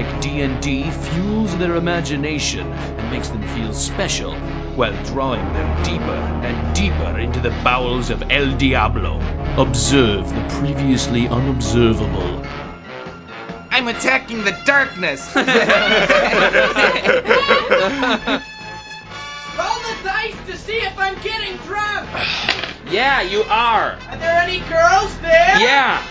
like D&D fuels their imagination and makes them feel special while drawing them deeper and deeper into the bowels of El Diablo. Observe the previously unobservable. I'm attacking the darkness. Roll the dice to see if I'm getting drunk. yeah, you are. Are there any girls there? Yeah.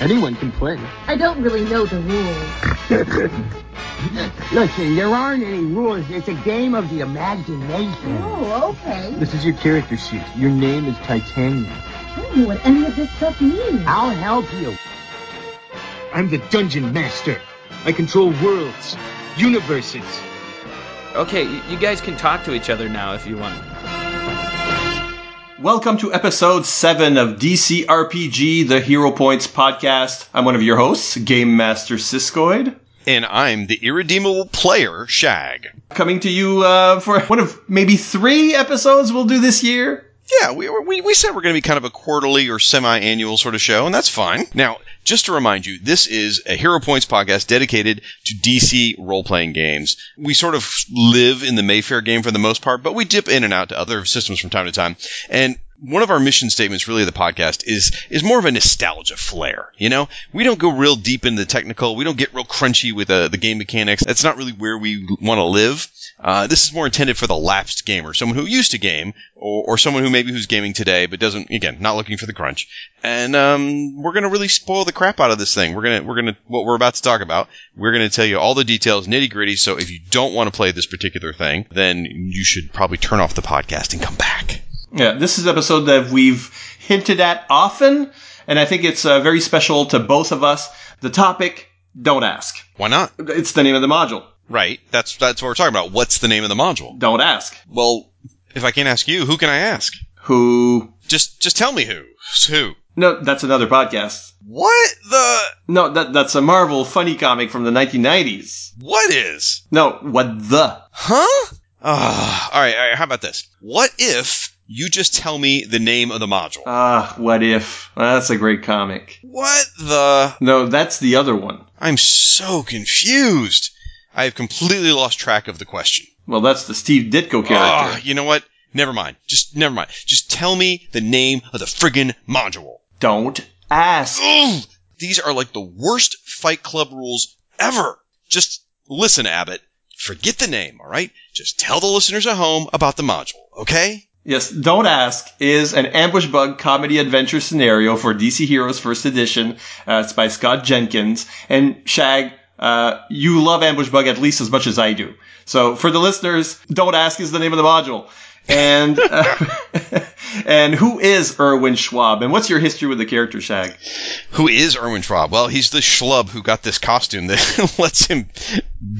Anyone can play. I don't really know the rules. Listen, there aren't any rules. It's a game of the imagination. Oh, okay. This is your character sheet. Your name is Titanium. I don't know what any of this stuff means. I'll help you. I'm the dungeon master. I control worlds, universes. Okay, you guys can talk to each other now if you want. Welcome to episode 7 of DC RPG, the Hero Points podcast. I'm one of your hosts, Game Master Siskoid. And I'm the irredeemable player, Shag. Coming to you uh, for one of maybe three episodes we'll do this year. Yeah, we, we, we said we're going to be kind of a quarterly or semi annual sort of show, and that's fine. Now, just to remind you, this is a Hero Points podcast dedicated to DC role playing games. We sort of live in the Mayfair game for the most part, but we dip in and out to other systems from time to time. And one of our mission statements really of the podcast is is more of a nostalgia flair you know we don't go real deep into the technical we don't get real crunchy with uh, the game mechanics that's not really where we want to live uh, this is more intended for the lapsed gamer someone who used to game or, or someone who maybe who's gaming today but doesn't again not looking for the crunch and um, we're gonna really spoil the crap out of this thing we're gonna we're gonna what we're about to talk about we're gonna tell you all the details nitty gritty so if you don't want to play this particular thing then you should probably turn off the podcast and come back Yeah, this is an episode that we've hinted at often, and I think it's uh, very special to both of us. The topic, don't ask. why not It's the name of the module. Right. That's that's what we're talking about. What's the name of the module? Don't ask. Well, if I can't ask you, who can I ask? Who? Just just tell me who. Who? No, that's another podcast. What the No, that that's a Marvel funny comic from the 1990s. what is? No, what the? Huh? Ah, all, right, all right, how about this? What if you just tell me the name of the module? Ah, what if? That's a great comic. what the No, that's the other one. I'm so confused. I have completely lost track of the question. Well, that's the Steve Ditko character. Ah, you know what? Never mind. Just never mind. Just tell me the name of the friggin' module. Don't ask. Ugh, these are like the worst Fight Club rules ever. Just listen, Abbott. Forget the name, all right? Just tell the listeners at home about the module, okay? Yes, Don't Ask is an ambush bug comedy adventure scenario for DC Heroes First Edition. Uh, it's by Scott Jenkins. And Shag, uh, you love ambush bug at least as much as I do. So for the listeners, Don't Ask is the name of the module. And uh, and who is Erwin Schwab? And what's your history with the character, Shag? Who is Erwin Schwab? Well, he's the schlub who got this costume that lets him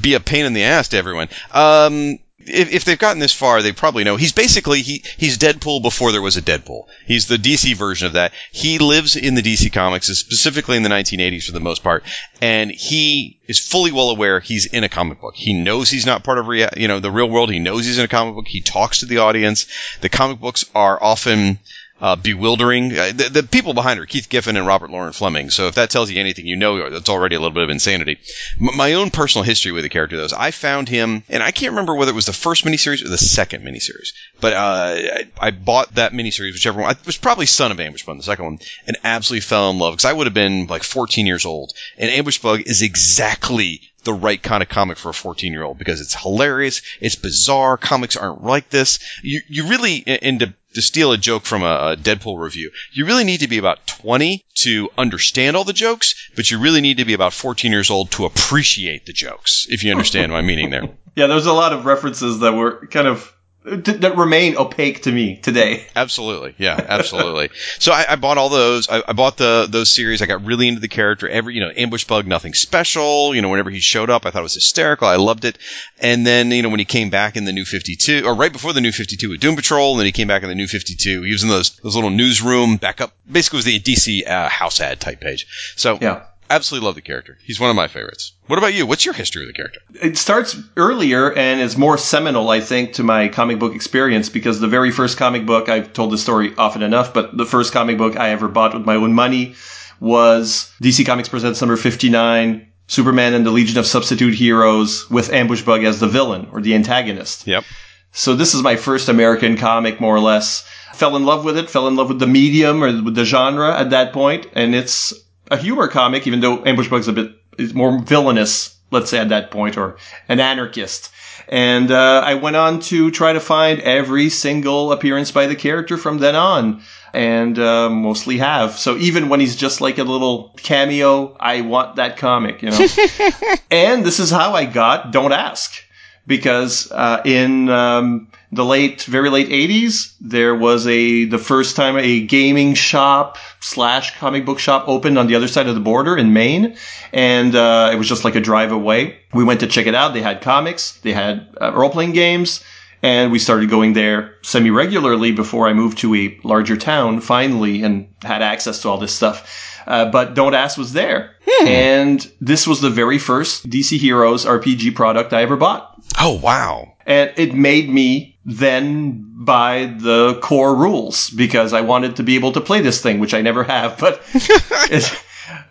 be a pain in the ass to everyone. Um, if, if they've gotten this far, they probably know he's basically he he's Deadpool before there was a Deadpool. He's the DC version of that. He lives in the DC comics, specifically in the 1980s for the most part, and he is fully well aware he's in a comic book. He knows he's not part of rea- you know the real world. He knows he's in a comic book. He talks to the audience. The comic books are often uh, bewildering. Uh, the, the people behind her, Keith Giffen and Robert Loren Fleming. So if that tells you anything, you know that's already a little bit of insanity. M- my own personal history with the character, though, is I found him, and I can't remember whether it was the first miniseries or the second miniseries, but uh, I, I bought that miniseries, whichever one. It was probably Son of Ambush Bug, the second one, and absolutely fell in love because I would have been like 14 years old, and Ambush Bug is exactly the right kind of comic for a 14 year old because it's hilarious, it's bizarre, comics aren't like this. You, you really, and to, to steal a joke from a, a Deadpool review, you really need to be about 20 to understand all the jokes, but you really need to be about 14 years old to appreciate the jokes, if you understand my meaning there. Yeah, there's a lot of references that were kind of that remain opaque to me today. Absolutely, yeah, absolutely. so I, I bought all those. I, I bought the those series. I got really into the character. Every you know, ambush bug, nothing special. You know, whenever he showed up, I thought it was hysterical. I loved it. And then you know, when he came back in the new Fifty Two, or right before the new Fifty Two with Doom Patrol, and then he came back in the new Fifty Two. He was in those those little newsroom backup. Basically, it was the DC uh, house ad type page. So Yeah. Absolutely love the character. He's one of my favorites. What about you? What's your history of the character? It starts earlier and is more seminal, I think, to my comic book experience because the very first comic book, I've told this story often enough, but the first comic book I ever bought with my own money was DC Comics Presents number 59, Superman and the Legion of Substitute Heroes with Ambush Bug as the villain or the antagonist. Yep. So this is my first American comic, more or less. Fell in love with it, fell in love with the medium or with the genre at that point, and it's a humor comic, even though Ambush Bug's a bit is more villainous, let's say at that point, or an anarchist. And uh, I went on to try to find every single appearance by the character from then on, and uh, mostly have. So even when he's just like a little cameo, I want that comic, you know. and this is how I got Don't Ask because uh, in um, the late, very late '80s, there was a the first time a gaming shop slash comic book shop opened on the other side of the border in Maine, and uh, it was just like a drive away. We went to check it out. They had comics, they had uh, role playing games. And we started going there semi regularly before I moved to a larger town finally and had access to all this stuff. Uh, but Don't Ask was there. And this was the very first DC Heroes RPG product I ever bought. Oh wow. And it made me then buy the core rules because I wanted to be able to play this thing, which I never have. But,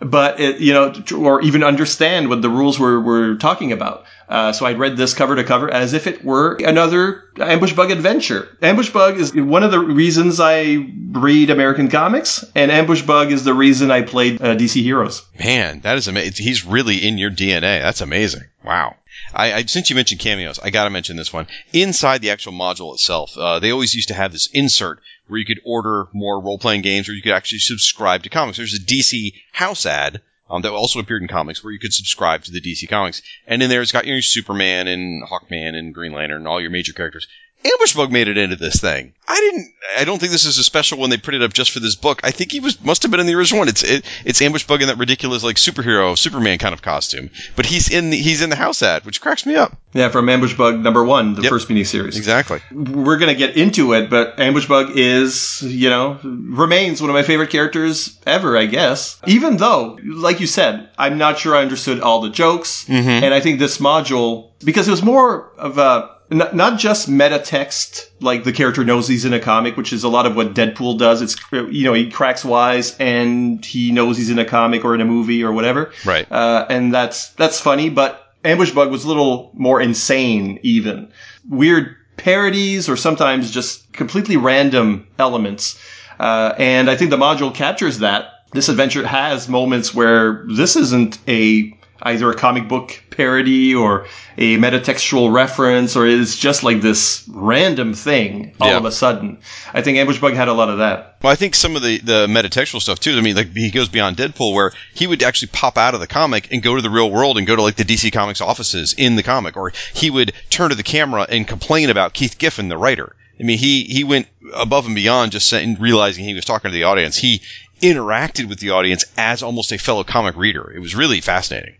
but it, you know, or even understand what the rules were, were talking about. Uh, so I'd read this cover to cover as if it were another Ambush Bug adventure. Ambush Bug is one of the reasons I read American comics, and Ambush Bug is the reason I played uh, DC Heroes. Man, that is amazing. He's really in your DNA. That's amazing. Wow. I, I since you mentioned cameos, I got to mention this one. Inside the actual module itself, uh, they always used to have this insert where you could order more role playing games, or you could actually subscribe to comics. There's a DC house ad. Um, that also appeared in comics where you could subscribe to the DC comics. And in there, it's got your Superman and Hawkman and Green Lantern and all your major characters. Ambush Bug made it into this thing. I didn't. I don't think this is a special one they printed up just for this book. I think he was must have been in the original one. It's it, it's Ambush Bug in that ridiculous like superhero Superman kind of costume, but he's in the, he's in the house ad, which cracks me up. Yeah, from Ambush Bug number one, the Yep. first miniseries. Exactly. We're gonna get into it, but Ambush Bug is, you know, remains one of my favorite characters ever, I guess. Even though, like you said, I'm not sure I understood all the jokes, mm-hmm. and I think this module because it was more of a not, not just meta text, like the character knows he's in a comic, which is a lot of what Deadpool does. It's, you know, he cracks wise and he knows he's in a comic or in a movie or whatever. Right. Uh, and that's, that's funny, but Ambush Bug was a little more insane even. Weird parodies or sometimes just completely random elements. Uh, and I think the module captures that. This adventure has moments where this isn't a either a comic book parody or a metatextual reference, or it's just like this random thing all Yeah. of a sudden. I think Ambush Bug had a lot of that. Well, I think some of the the metatextual stuff too. I mean, like he goes beyond Deadpool, where he would actually pop out of the comic and go to the real world and go to like the DC Comics offices in the comic, or he would turn to the camera and complain about Keith Giffen, the writer. I mean, he he went above and beyond just saying, realizing he was talking to the audience. He interacted with the audience as almost a fellow comic reader. It was really fascinating.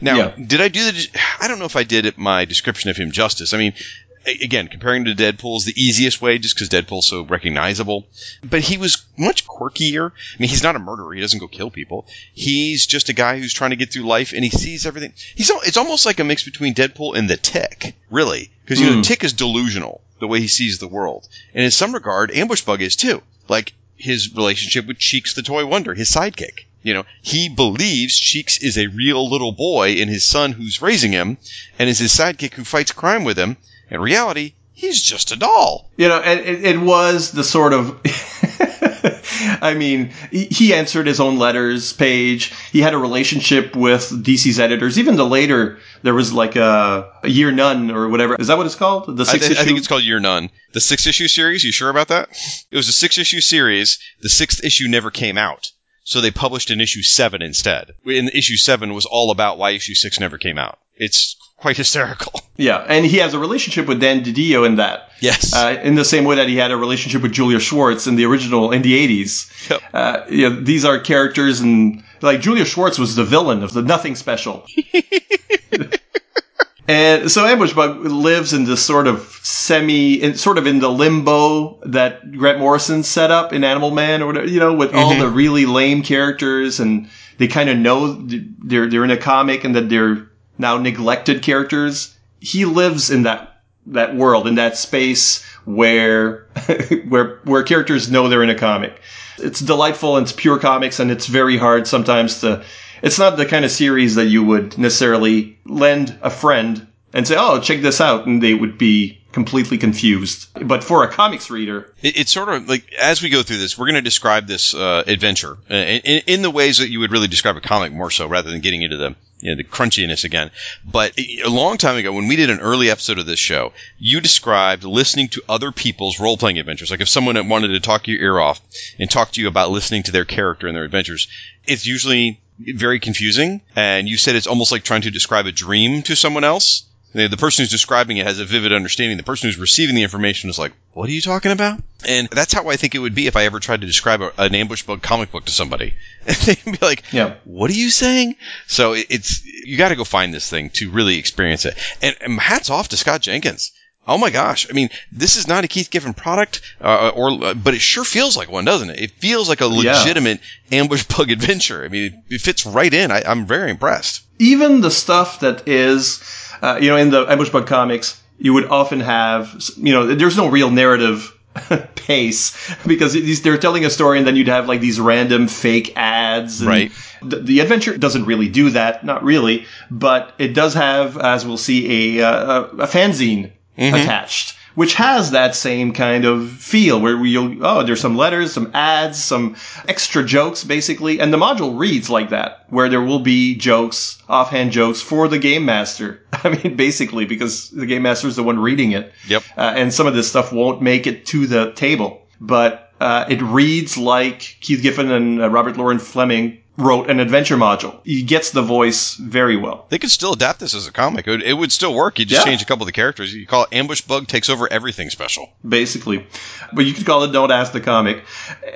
Now, Yeah. did I do the? I don't know if I did it, my description of him justice. I mean, again, comparing to Deadpool is the easiest way, just because Deadpool's so recognizable. But he was much quirkier. I mean, he's not a murderer. He doesn't go kill people. He's just a guy who's trying to get through life, and he sees everything. He's it's almost like a mix between Deadpool and the Tick, really, because you know, Hmm. Tick is delusional the way he sees the world, and in some regard, Ambush Bug is too. Like his relationship with Cheeks the Toy Wonder, his sidekick. You know, he believes Cheeks is a real little boy and his son who's raising him, and is his sidekick who fights crime with him. In reality, he's just a doll. You know, and it, it was the sort of. I mean, he- answered his own letters page. He had a relationship with DC's editors. Even the later, there was like a, a year none or whatever. Is that what it's called? The I, sixth thi- I think it's called Year None. The six issue series, you sure about that? It was a six issue series. The sixth issue never came out. So they published an issue seven instead. And issue seven was all about why issue six never came out. It's quite hysterical. yeah, and he has a relationship with Dan DiDio in that. Yes. Uh, in the same way that he had a relationship with Julia Schwartz in the original in the 80s. Yep. Uh, you know, these are characters and like Julia Schwartz was the villain of the Nothing Special. and so Ambush Bug lives in this sort of semi, in, sort of in the limbo that Grant Morrison set up in Animal Man or whatever, you know, with all the really lame characters and they kind of know they're, they're in a comic and that they're now neglected characters. He lives in that that world in that space where where where characters know they're in a comic. It's delightful and it's pure comics, and it's very hard sometimes to. It's not the kind of series that you would necessarily lend a friend and say, "Oh, check this out," and they would be completely confused. But for a comics reader, It, it's sort of like as we go through this, we're going to describe this uh, adventure uh, in, in the ways that you would really describe a comic more so, rather than getting into the you know, the crunchiness again. But a long time ago, when we did an early episode of this show, you described listening to other people's role playing adventures. Like if someone wanted to talk your ear off and talk to you about listening to their character and their adventures, it's usually very confusing. And you said it's almost like trying to describe a dream to someone else. The the person who's describing it has a vivid understanding. The person who's receiving the information is like, "What are you talking about?" And that's how I think it would be if I ever tried to describe a, an ambush bug comic book to somebody. And they'd be like, Yeah. "What are you saying?" So it- it's you got to go find this thing to really experience it. And, and hats off to Scott Jenkins. Oh my gosh! I mean, this is not a Keith Giffen product, uh, or uh, but it sure feels like one, doesn't it? It feels like a Yeah. legitimate ambush bug adventure. I mean, it, it fits right in. I, I'm very impressed. even the stuff that is, uh, you know, in the ambush bug comics, you would often have, you know, there's no real narrative pace because these, they're telling a story and then you'd have like these random fake ads. Right. The, the adventure doesn't really do that, not really, but it does have, as we'll see, a, uh, a, a fanzine attached. Which has that same kind of feel where you'll, oh, there's some letters, some ads, some extra jokes, basically. And the module reads like that, where there will be jokes, offhand jokes for the game master. I mean, basically, because the game master is the one reading it. Yep. Uh, and some of this stuff won't make it to the table. But uh, it reads like Keith Giffen and uh, Robert Loren Fleming wrote an adventure module. He gets the voice very well. They could still adapt this as a comic. It would, it would still work. You just Yeah. change a couple of the characters. You call it Ambush Bug takes over everything special. basically. But you could call it "Don't Ask the Comic,"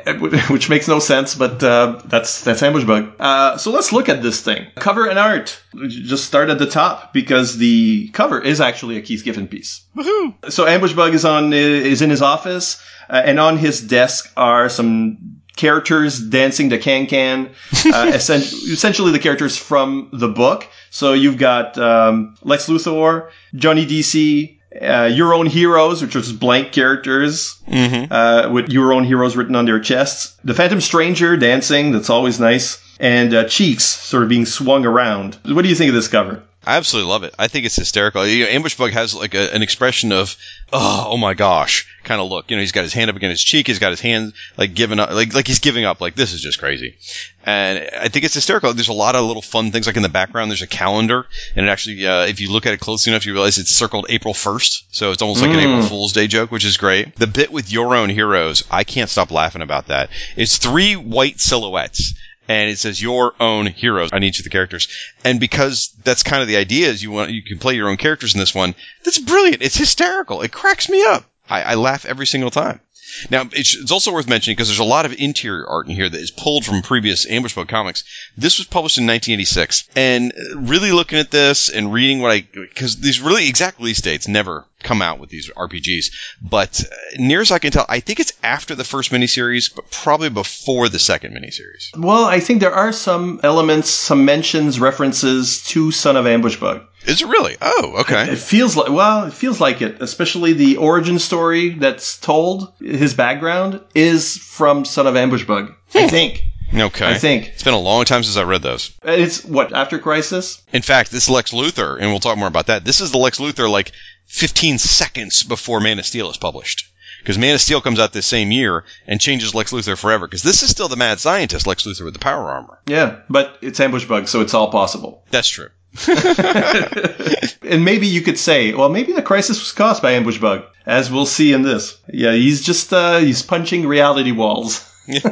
which makes no sense. But uh, that's that's Ambush Bug. Uh, so let's look at this thing. Cover and art. Just start at the top because the cover is actually a Keith Giffen piece. Woohoo! So Ambush Bug is on is in his office, uh, and on his desk are some characters dancing to Can Can. Uh, essentially, the characters from the book. So you've got um, Lex Luthor, Johnny DC. Uh, your own heroes, which was blank characters Mm-hmm. uh, with your own heroes written on their chests. The Phantom Stranger dancing, that's always nice. And uh, Cheeks sort of being swung around. What do you think of this cover? I absolutely love it. I think it's hysterical. You know, Ambush Bug has like a, an expression of, oh, oh my gosh, kind of look. You know, he's got his hand up against his cheek. He's got his hand like giving up, like like he's giving up. Like this is just crazy. And I think it's hysterical. There's a lot of little fun things like in the background. There's a calendar, and it actually, uh, if you look at it closely enough, you realize it's circled April 1st. So it's almost like an April Fool's Day joke, which is great. The bit with your own heroes, I can't stop laughing about that. It's three white silhouettes and it says your own heroes on each of the characters. And because that's kind of the idea is you want you can play your own characters in this one. That's brilliant. It's hysterical. It cracks me up. I, I laugh every single time. Now, it's, it's also worth mentioning because there's a lot of interior art in here that is pulled from previous Ambush Bug comics. This was published in 1986, and really looking at this and reading what I because these really exact release dates never come out with these RPGs, but uh, near as I can tell, I think it's after the first miniseries, but probably before the second miniseries. Well, I think there are some elements, some mentions, references to Son of Ambush Bug. Is it really? Oh, okay. It feels like, well, it feels like it, especially the origin story that's told, his background is from Son of Ambush Bug. I hmm. think. Okay. I think. It's been a long time since I read those. It's what, after Crisis? In fact, this Lex Luthor, and we'll talk more about that. This is the Lex Luthor like 15 seconds before Man of Steel is published. Because Man of Steel comes out this same year and changes Lex Luthor forever. Because this is still the mad scientist, Lex Luthor with the power armor. Yeah, but it's Ambush Bug, so it's all possible. That's true. And maybe you could say, well, maybe the crisis was caused by Ambush Bug, as we'll see in this. Yeah, he's just, uh, he's punching reality walls.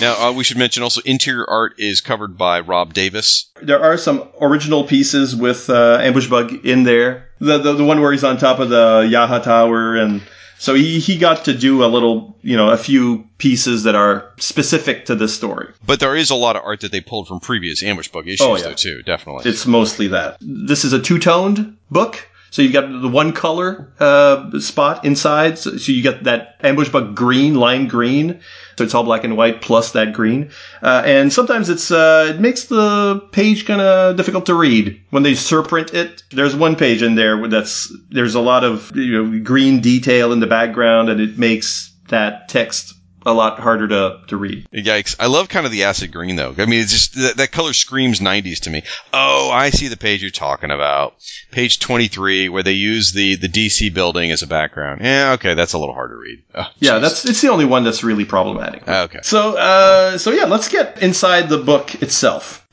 Now, uh, we should mention also interior art is covered by Rob Davis. There are some original pieces with uh, Ambush Bug in there. The, the the one where he's on top of the Yaha Tower, and so he he got to do a little, you know, a few pieces that are specific to this story. But there is a lot of art that they pulled from previous Ambush Bug issues, Oh, yeah. though, too, definitely. It's mostly that. This is a two toned book. So you got the one color uh, spot inside. So, so you got that ambush bug green, lime green. So it's all black and white plus that green. Uh, and sometimes it's uh, it makes the page kind of difficult to read when they surprint it. There's one page in there that's there's a lot of you know green detail in the background, and it makes that text a lot harder to, to read. Yikes! I love kind of the acid green though. I mean, it's just that, that color screams '90s to me. Oh, I see the page you're talking about, page 23, where they use the the DC building as a background. Yeah, okay, that's a little hard to read. Oh, Yeah, that's it's the only one that's really problematic. okay. So, uh, so yeah, let's get inside the book itself.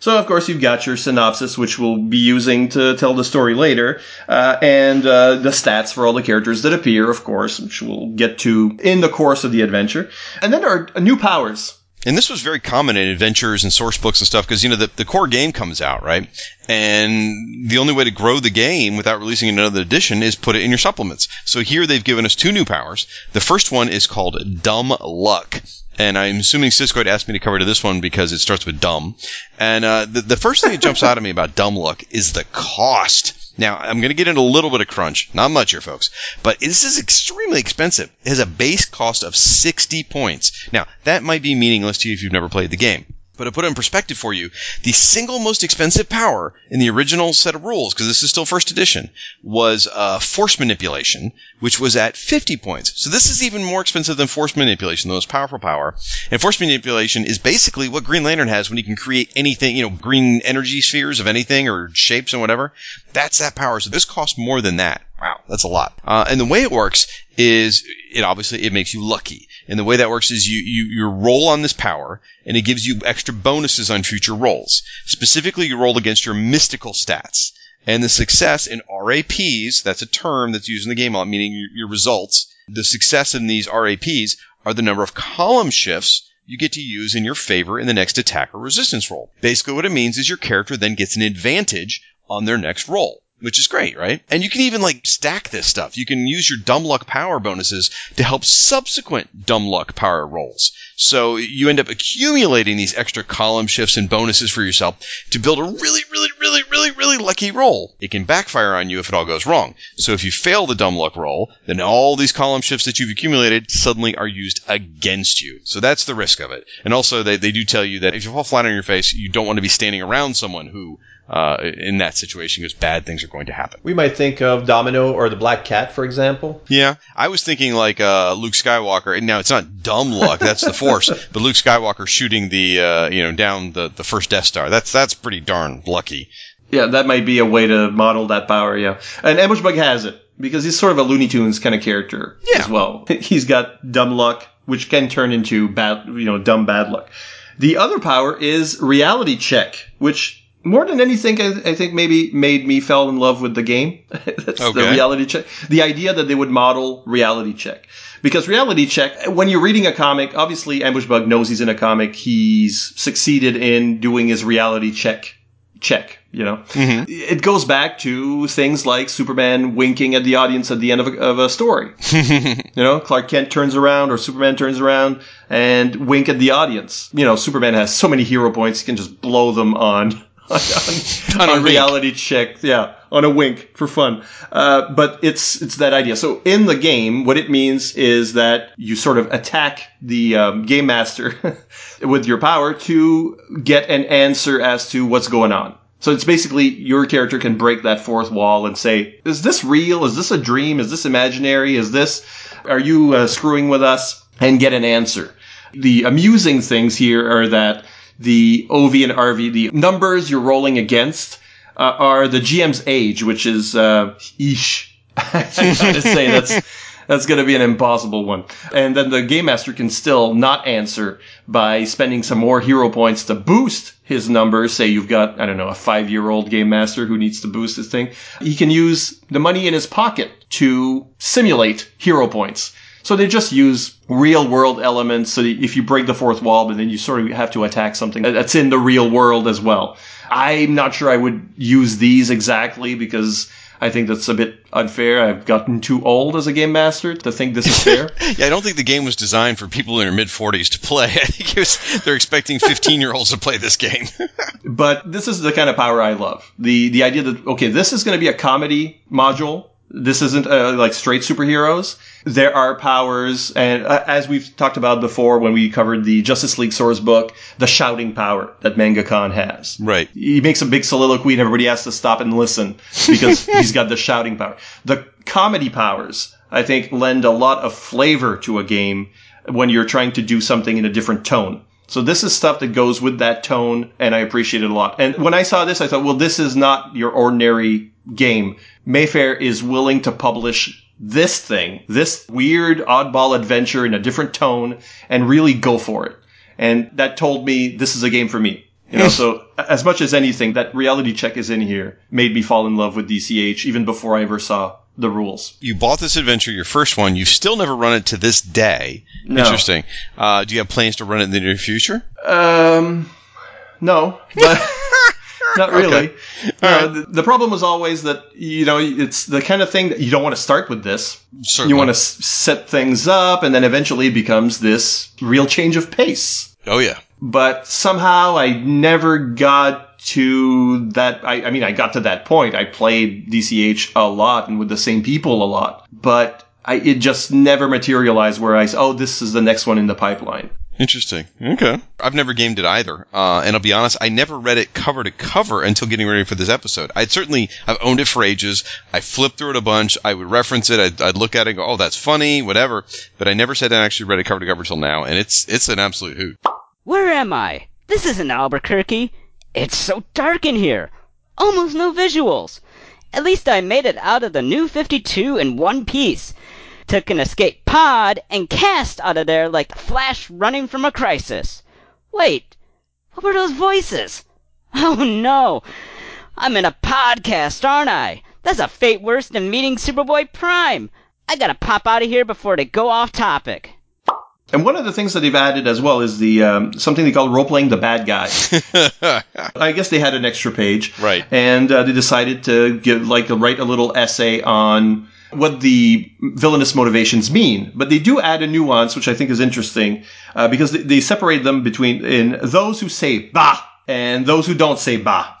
So, of course, you've got your synopsis, which we'll be using to tell the story later, uh, and uh, the stats for all the characters that appear, of course, which we'll get to in the course of the adventure. And then there are new powers. And this was very common in adventures and source books and stuff because, you know, the, the core game comes out, right? And the only way to grow the game without releasing another edition is put it in your supplements. So here they've given us two new powers. The first one is called Dumb Luck. And I'm assuming Cisco had asked me to cover to this one because it starts with dumb. And uh, the, the first thing that jumps out at me about Dumb Luck is the cost. Now, I'm going to get into a little bit of crunch. Not much here, folks. But this is extremely expensive. It has a base cost of 60 points. Now, that might be meaningless to you if you've never played the game. But to put it in perspective for you, the single most expensive power in the original set of rules, because this is still first edition, was uh, force manipulation, which was at 50 points. So this is even more expensive than force manipulation, the most powerful power. And force manipulation is basically what Green Lantern has when he can create anything, you know, green energy spheres of anything or shapes and whatever. That's that power. So this costs more than that. Wow, that's a lot. Uh, and the way it works is it obviously it makes you lucky. And the way that works is you, you you roll on this power and it gives you extra bonuses on future rolls. Specifically, you roll against your mystical stats. And the success in RAPs, that's a term that's used in the game meaning your, your results. The success in these RAPs are the number of column shifts you get to use in your favor in the next attack or resistance roll. Basically, what it means is your character then gets an advantage on their next roll. Which is great, right? And you can even like stack this stuff. You can use your dumb luck power bonuses to help subsequent dumb luck power rolls. So you end up accumulating these extra column shifts and bonuses for yourself to build a really, really, really, really, really lucky roll. It can backfire on you if it all goes wrong. So if you fail the dumb luck roll, then all these column shifts that you've accumulated suddenly are used against you. So that's the risk of it. And also they, they do tell you that if you fall flat on your face, you don't want to be standing around someone who uh, in that situation because bad things are going to happen. We might think of Domino or the Black Cat, for example. Yeah, I was thinking like uh, Luke Skywalker. And now it's not dumb luck; that's the Force. but Luke Skywalker shooting the uh, you know down the, the first Death Star. That's that's pretty darn lucky. Yeah, that might be a way to model that power. Yeah, and Ambush Bug has it because he's sort of a Looney Tunes kind of character Yeah. as well. He's got dumb luck, which can turn into bad, you know, dumb bad luck. The other power is reality check, which more than anything, I, I think maybe made me fell in love with the game. That's the reality check. The idea that they would model reality check. Because reality check, when you're reading a comic, obviously Ambush Bug knows he's in a comic. He's succeeded in doing his reality check. Check, you know? Mm-hmm. It goes back to things like Superman winking at the audience at the end of a, of a story. you know, Clark Kent turns around or Superman turns around and wink at the audience. You know, Superman has so many hero points, he can just blow them on. On, on, On a reality check, yeah, on a wink for fun. Uh, but it's it's that idea. So in the game, what it means is that you sort of attack the um, game master with your power to get an answer as to what's going on. So it's basically your character can break that fourth wall and say, "Is this real? Is this a dream? Is this imaginary? Is this? Are you uh, screwing with us?" And get an answer. The amusing things here are that the OV and RV, the numbers you're rolling against, uh, are the GM's age, which is uh, ish. I gotta say that's that's gonna be an impossible one. And then the game master can still not answer by spending some more hero points to boost his numbers. Say you've got I don't know a five year old game master who needs to boost his thing. He can use the money in his pocket to simulate hero points. So they just use real world elements. So if you break the fourth wall, but then you sort of have to attack something that's in the real world as well. I'm not sure I would use these exactly because I think that's a bit unfair. I've gotten too old as a game master to think this is fair. Yeah, I don't think the game was designed for people in their mid 40s to play. I think it was, they're expecting 15 year olds to play this game. but this is the kind of power I love. The the idea that okay, this is going to be a comedy module. This isn't uh, like straight superheroes. There are powers, and uh, as we've talked about before when we covered the Justice League Source book, the shouting power that Manga Khan has. right. He makes a big soliloquy, and everybody has to stop and listen because he's got the shouting power. The comedy powers I think, lend a lot of flavor to a game when you're trying to do something in a different tone. So this is stuff that goes with that tone, and I appreciate it a lot. And when I saw this, I thought, well, this is not your ordinary game. Mayfair is willing to publish this thing, this weird oddball adventure in a different tone, and really go for it. And that told me this is a game for me. You know, so as much as anything, that reality check is in here made me fall in love with DCH even before I ever saw the rules. You bought this adventure, your first one. You've still never run it to this day. No. Interesting. Uh, do you have plans to run it in the near future? Um, no, but not really. Okay. Know, uh, right. the, problem was always that you know it's the kind of thing that you don't want to start with this. Certainly. You want to s- set things up, and then eventually it becomes this real change of pace. Oh yeah. But somehow I never got to that. I, I mean, I got to that point. I played DCH a lot and with the same people a lot, but I, it just never materialized where I said, "Oh, this is the next one in the pipeline." Interesting. Okay. I've never gamed it either, uh, and I'll be honest, I never read it cover to cover until getting ready for this episode. I'd certainly, I've owned it for ages. I flipped through it a bunch. I would reference it. I'd, I'd look at it and go, "Oh, that's funny," whatever. But I never sat down and actually read it cover to cover till now, and it's it's an absolute hoot. Where am I? This isn't Albuquerque. It's so dark in here. Almost no visuals. At least I made it out of the new 52 in one piece. Took an escape pod and cast out of there like the Flash running from a crisis. Wait, what were those voices? Oh no! I'm in a podcast, aren't I? That's a fate worse than meeting Superboy Prime. I gotta pop out of here before they go off topic. And one of the things that they've added as well is the um, something they call role playing the bad guy. I guess they had an extra page, Right. And uh, they decided to give like write a little essay on what the villainous motivations mean. But they do add a nuance, which I think is interesting, uh, because they, they separate them between in those who say bah and those who don't say bah.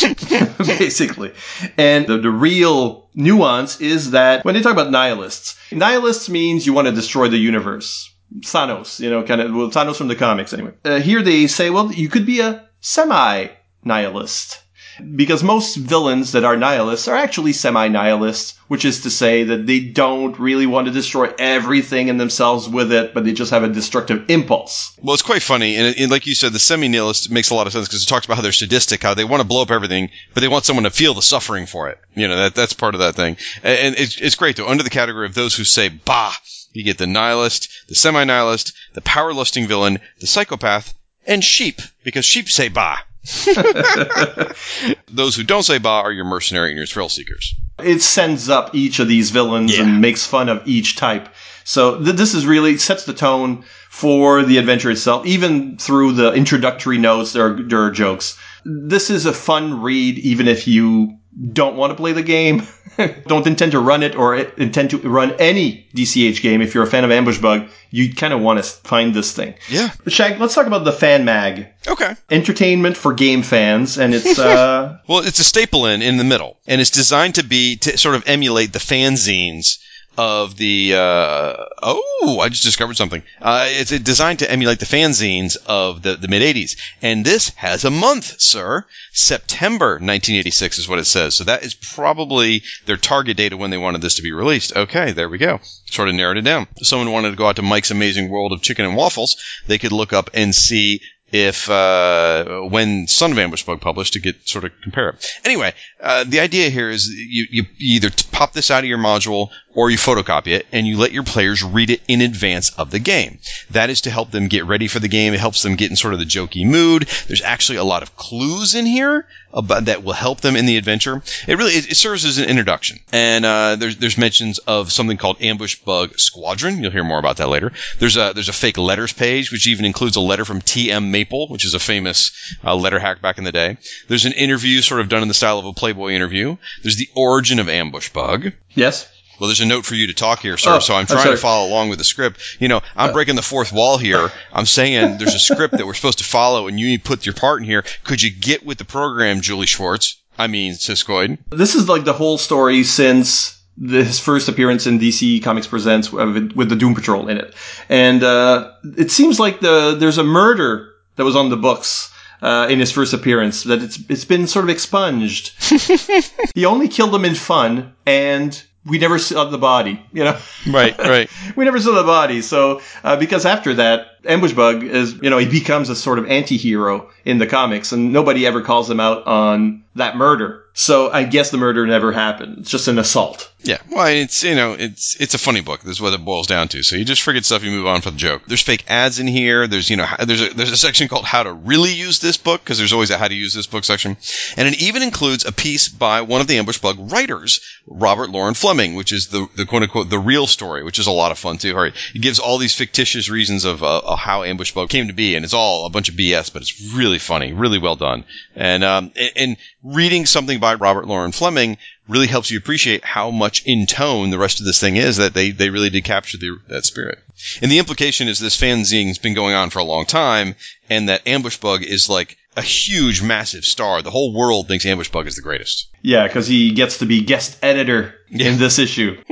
basically. And the, the real nuance is that when they talk about nihilists, nihilists means you want to destroy the universe. Thanos, you know, kind of, well, Thanos from the comics anyway. Uh, here they say, well, you could be a semi-nihilist. Because most villains that are nihilists are actually semi-nihilists, which is to say that they don't really want to destroy everything in themselves with it, but they just have a destructive impulse. Well, it's quite funny, and, and like you said, the semi-nihilist makes a lot of sense because it talks about how they're sadistic, how they want to blow up everything, but they want someone to feel the suffering for it. You know, that that's part of that thing, and, and it's, it's great though. Under the category of those who say "bah," you get the nihilist, the semi-nihilist, the power-lusting villain, the psychopath, and sheep because sheep say "bah." those who don't say "bah" are your mercenary and your thrill seekers. it sends up each of these villains Yeah. and makes fun of each type. So th- this is really sets the tone for the adventure itself. Even through the introductory notes, there are, there are jokes. This is a fun read, even if you don't want to play the game, don't intend to run it, or intend to run any DCH game. If you're a fan of Ambush Bug, you kind of want to find this thing. Yeah. Shag, let's talk about the fan mag. Okay. Entertainment for game fans, and it's uh, Well, it's a staple in in the middle, and it's designed to be to sort of emulate the fanzines of the. Uh, oh, I just discovered something. Uh, it's designed to emulate the fanzines of the, the mid '80s, and this has a month, sir. September 1986 is what it says. So that is probably their target date of when they wanted this to be released. Okay, there we go. Sort of narrowed it down. If someone wanted to go out to Mike's Amazing World of Chicken and Waffles, they could look up and see if uh, when Son of Ambush Bug published to get sort of compare it. Anyway, uh, the idea here is you, you either pop this out of your module or you photocopy it and you let your players read it in advance of the game. That is to help them get ready for the game. It helps them get in sort of the jokey mood. There's actually a lot of clues in here about, that will help them in the adventure. It really it, it serves as an introduction. And uh, there's there's mentions of something called Ambush Bug Squadron. You'll hear more about that later. There's a there's a fake letters page which even includes a letter from T.M. Maple, which is a famous uh, letter hack back in the day. There's an interview sort of done in the style of a Playboy interview. There's the origin of Ambush Bug. yes. Well, there's a note for you to talk here, sir. Oh, so I'm I'm trying to follow along with the script. You know, I'm breaking the fourth wall here. I'm saying there's a script that we're supposed to follow, and you need to put your part in here. Could you get with the program, Julie Schwartz? I mean, Siskoid. This is like the whole story since the, his first appearance in DC Comics Presents with, with the Doom Patrol in it, and uh, it seems like the there's a murder that was on the books. Uh, in his first appearance, that it's it's been sort of expunged. he only killed them in fun, and we never saw the body, you know? Right, right. we never saw the body. So, uh, because after that, Ambush Bug is, you know, he becomes a sort of anti-hero in the comics and nobody ever calls him out on that murder. So I guess the murder never happened. It's just an assault. Yeah, well, it's you know, it's it's a funny book. This is what it boils down to. So you just forget stuff, you move on for the joke. There's fake ads in here. There's you know, there's a there's a section called How to Really Use This Book because there's always a How to Use This Book section, and it even includes a piece by one of the Ambush Bug writers, Robert Loren Fleming, which is the the quote unquote the real story, which is a lot of fun too. Right, he gives all these fictitious reasons of uh, how Ambush Bug came to be, and it's all a bunch of BS, but it's really funny, really well done, and um and, and reading something by Robert Loren Fleming really helps you appreciate how much in tone the rest of this thing is that they, they really did capture the, that spirit. And the implication is this fanzine's been going on for a long time and that Ambush Bug is like a huge, massive star. The whole world thinks Ambush Bug is the greatest. Yeah, because he gets to be guest editor in this issue.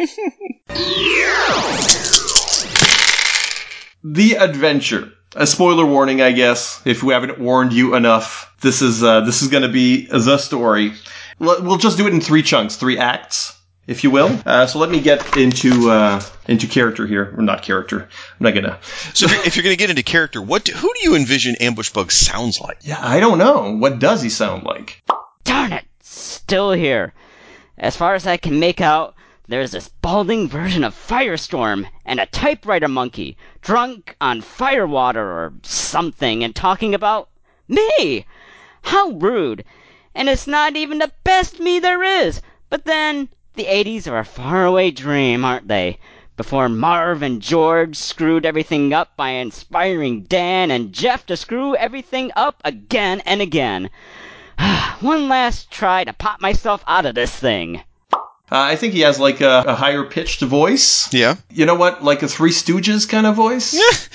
the adventure. A spoiler warning, I guess, if we haven't warned you enough. This is uh, this is going to be the story. We'll just do it in three chunks, three acts, if you will. Uh, so let me get into uh, into character here, or not character. I'm not gonna. So if you're, if you're gonna get into character, what do, who do you envision Ambush Bug sounds like? Yeah, I don't know. What does he sound like? Darn it! Still here. As far as I can make out, there's this balding version of Firestorm and a typewriter monkey drunk on firewater or something and talking about me. How rude! And it's not even the best me there is. But then, the 80s are a faraway dream, aren't they? Before Marv and George screwed everything up by inspiring Dan and Jeff to screw everything up again and again. One last try to pop myself out of this thing. Uh, I think he has like a, a, higher pitched voice. Yeah. You know what? Like a Three Stooges kind of voice.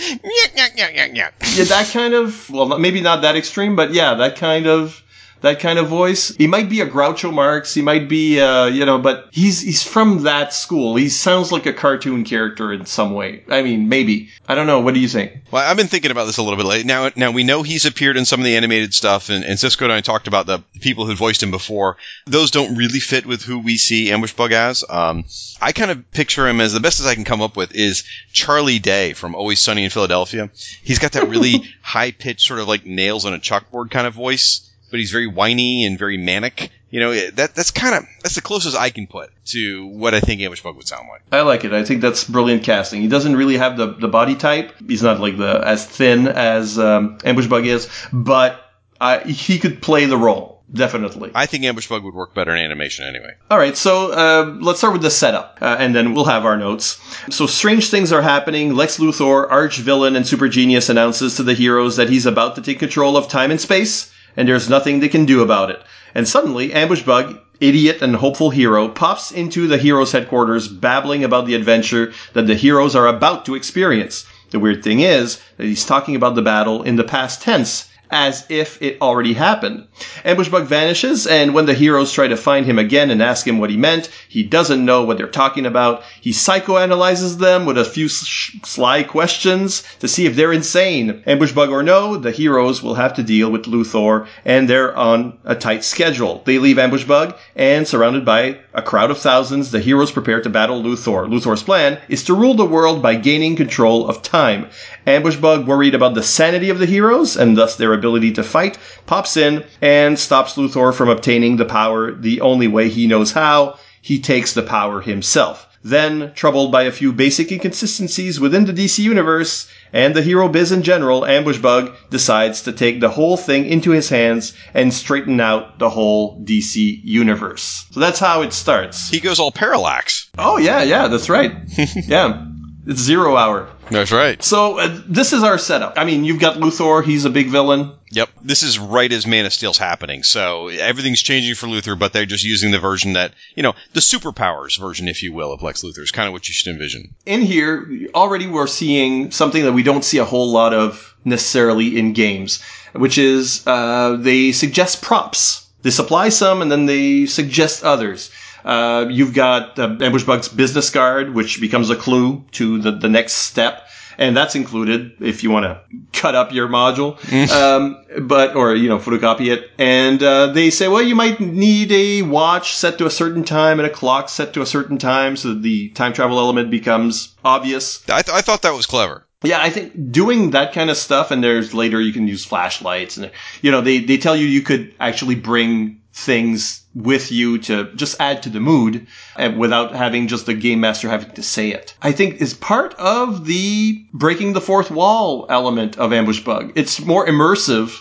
yeah, that kind of. Well, maybe not that extreme, but yeah, that kind of that kind of voice. He might be a Groucho Marx. He might be, uh, you know, but he's he's from that school. He sounds like a cartoon character in some way. I mean, maybe. I don't know. What do you think? Well, I've been thinking about this a little bit late. Now, now we know he's appeared in some of the animated stuff, and, and Cisco and I talked about the people who voiced him before. Those don't really fit with who we see Ambush Bug as. Um, I kind of picture him as the best as I can come up with is Charlie Day from Always Sunny in Philadelphia. He's got that really high pitched, sort of like nails on a chalkboard kind of voice but he's very whiny and very manic. You know, that that's kind of that's the closest I can put to what I think Ambush Bug would sound like. I like it. I think that's brilliant casting. He doesn't really have the, the body type. He's not like the as thin as um, Ambush Bug is, but uh, he could play the role. Definitely. I think Ambush Bug would work better in animation anyway. All right, so uh, let's start with the setup, uh, and then we'll have our notes. So strange things are happening. Lex Luthor, arch villain and super genius, announces to the heroes that he's about to take control of time and space and there's nothing they can do about it. And suddenly, Ambush Bug, idiot and hopeful hero, pops into the heroes' headquarters babbling about the adventure that the heroes are about to experience. The weird thing is that he's talking about the battle in the past tense, as if it already happened. Ambushbug vanishes, and when the heroes try to find him again and ask him what he meant, he doesn't know what they're talking about. He psychoanalyzes them with a few sly questions to see if they're insane. Ambushbug or no, the heroes will have to deal with Luthor, and they're on a tight schedule. They leave Ambushbug, and surrounded by a crowd of thousands, the heroes prepare to battle Luthor. Luthor's plan is to rule the world by gaining control of time. Ambushbug, worried about the sanity of the heroes and thus their ability to fight, pops in and stops Luthor from obtaining the power the only way he knows how. He takes the power himself. Then, troubled by a few basic inconsistencies within the DC universe and the hero biz in general, Ambush Bug decides to take the whole thing into his hands and straighten out the whole DC universe. So that's how it starts. He goes all parallax. Oh yeah, yeah, that's right. yeah. It's zero hour. That's right. So uh, this is our setup. I mean, you've got Luthor. He's a big villain. Yep. This is right as Man of Steel's happening. So everything's changing for Luthor, but they're just using the version that, you know, the superpowers version, if you will, of Lex Luthor is kind of what you should envision. In here, already we're seeing something that we don't see a whole lot of necessarily in games, which is uh, they suggest props. They supply some and then they suggest others. Uh, you've got uh, Ambush Bug's business card, which becomes a clue to the, the next step. and that's included if you want to cut up your module, um, but or you know photocopy it. And uh, they say, well, you might need a watch set to a certain time and a clock set to a certain time, so the time travel element becomes obvious. I, th- I thought that was clever. Yeah, I think doing that kind of stuff, and there's later you can use flashlights, and you know they they tell you you could actually bring things with you to just add to the mood and without having just the game master having to say it. I think is part of the breaking the fourth wall element of Ambush Bug. It's more immersive